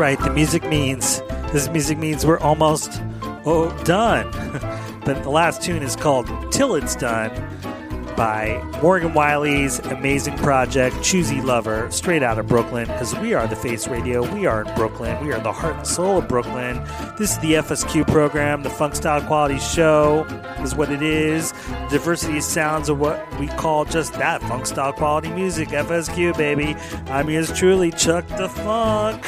Right. The music means this music means we're almost oh done. but the last tune is called "Till It's Done" by Morgan Wiley's amazing project "Choosy Lover," straight out of Brooklyn. Because we are the Face Radio, we are in Brooklyn, we are the heart and soul of Brooklyn. This is the FSQ program, the Funk Style Quality Show, is what it is. Diversity of sounds of what we call just that funk style quality music. FSQ, baby. I'm yours truly, Chuck Da Fonk,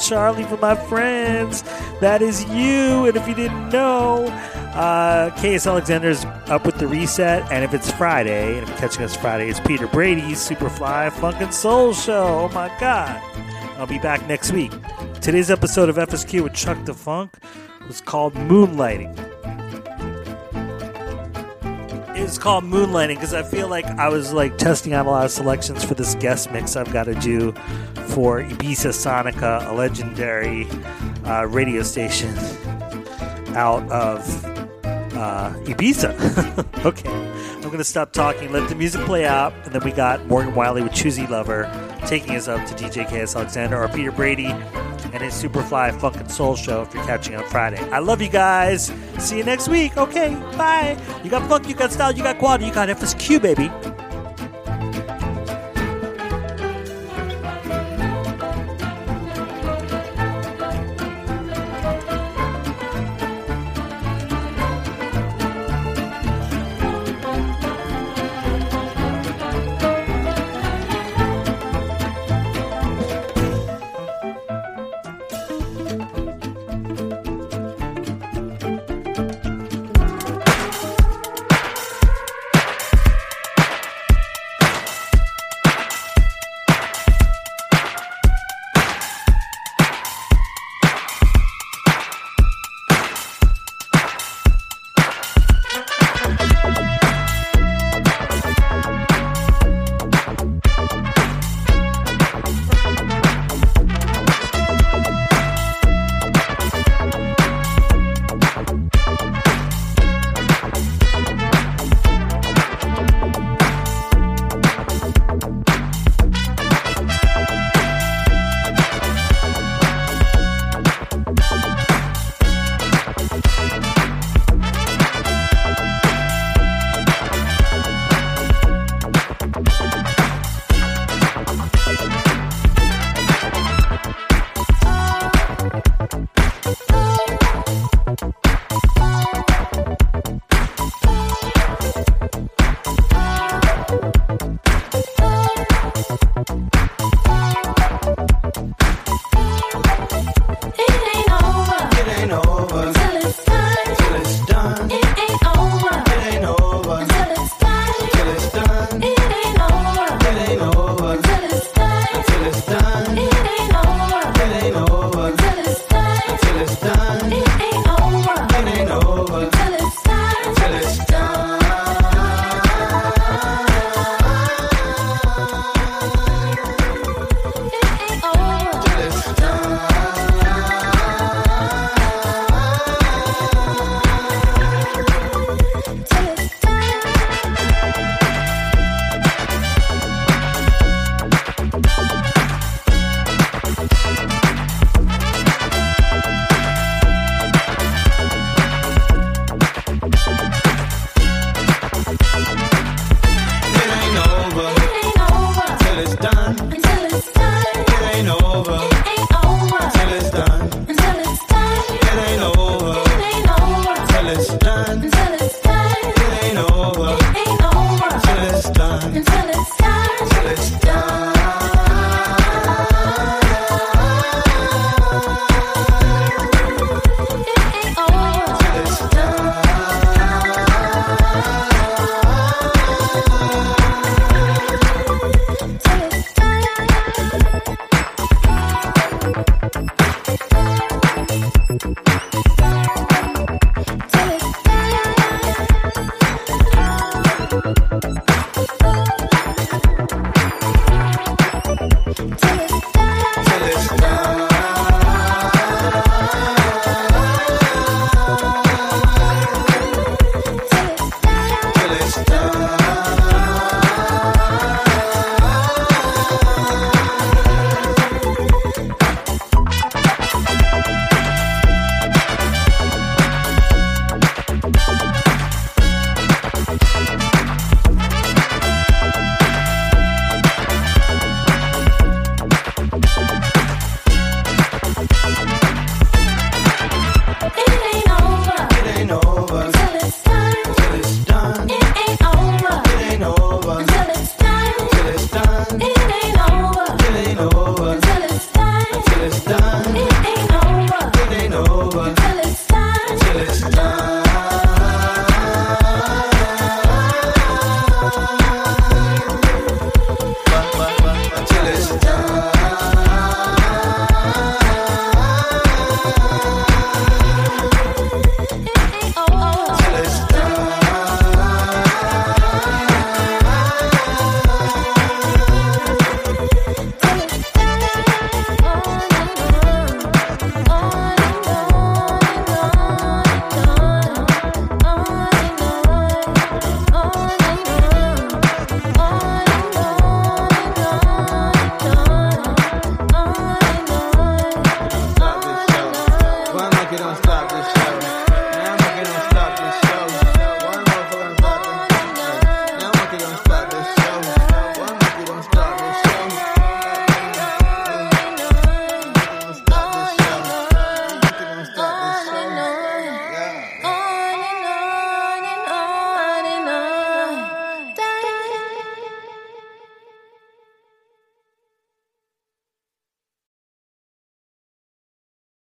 Charlie for my friends. That is you. And if you didn't know, uh, KS Alexander's up with the reset. And if it's Friday, and if you're catching us Friday, it's Peter Brady's Superfly Funk and Soul Show. Oh my God. I'll be back next week. Today's episode of FSQ with Chuck Da Fonk was called Moonlighting. It's called Moonlighting because I feel like I was like testing out a lot of selections for this guest mix I've got to do for Ibiza Sonica, a legendary uh, radio station out of uh, Ibiza. okay, I'm going to stop talking, let the music play out, and then we got Morgan Wiley with Choosy Lover taking us up to DJ KS Alexander or Peter Brady and his Superfly Funk and Soul show if you're catching on Friday. I love you guys. See you next week. Okay, bye. You got funk, you got style, you got quality, you got FSQ, baby.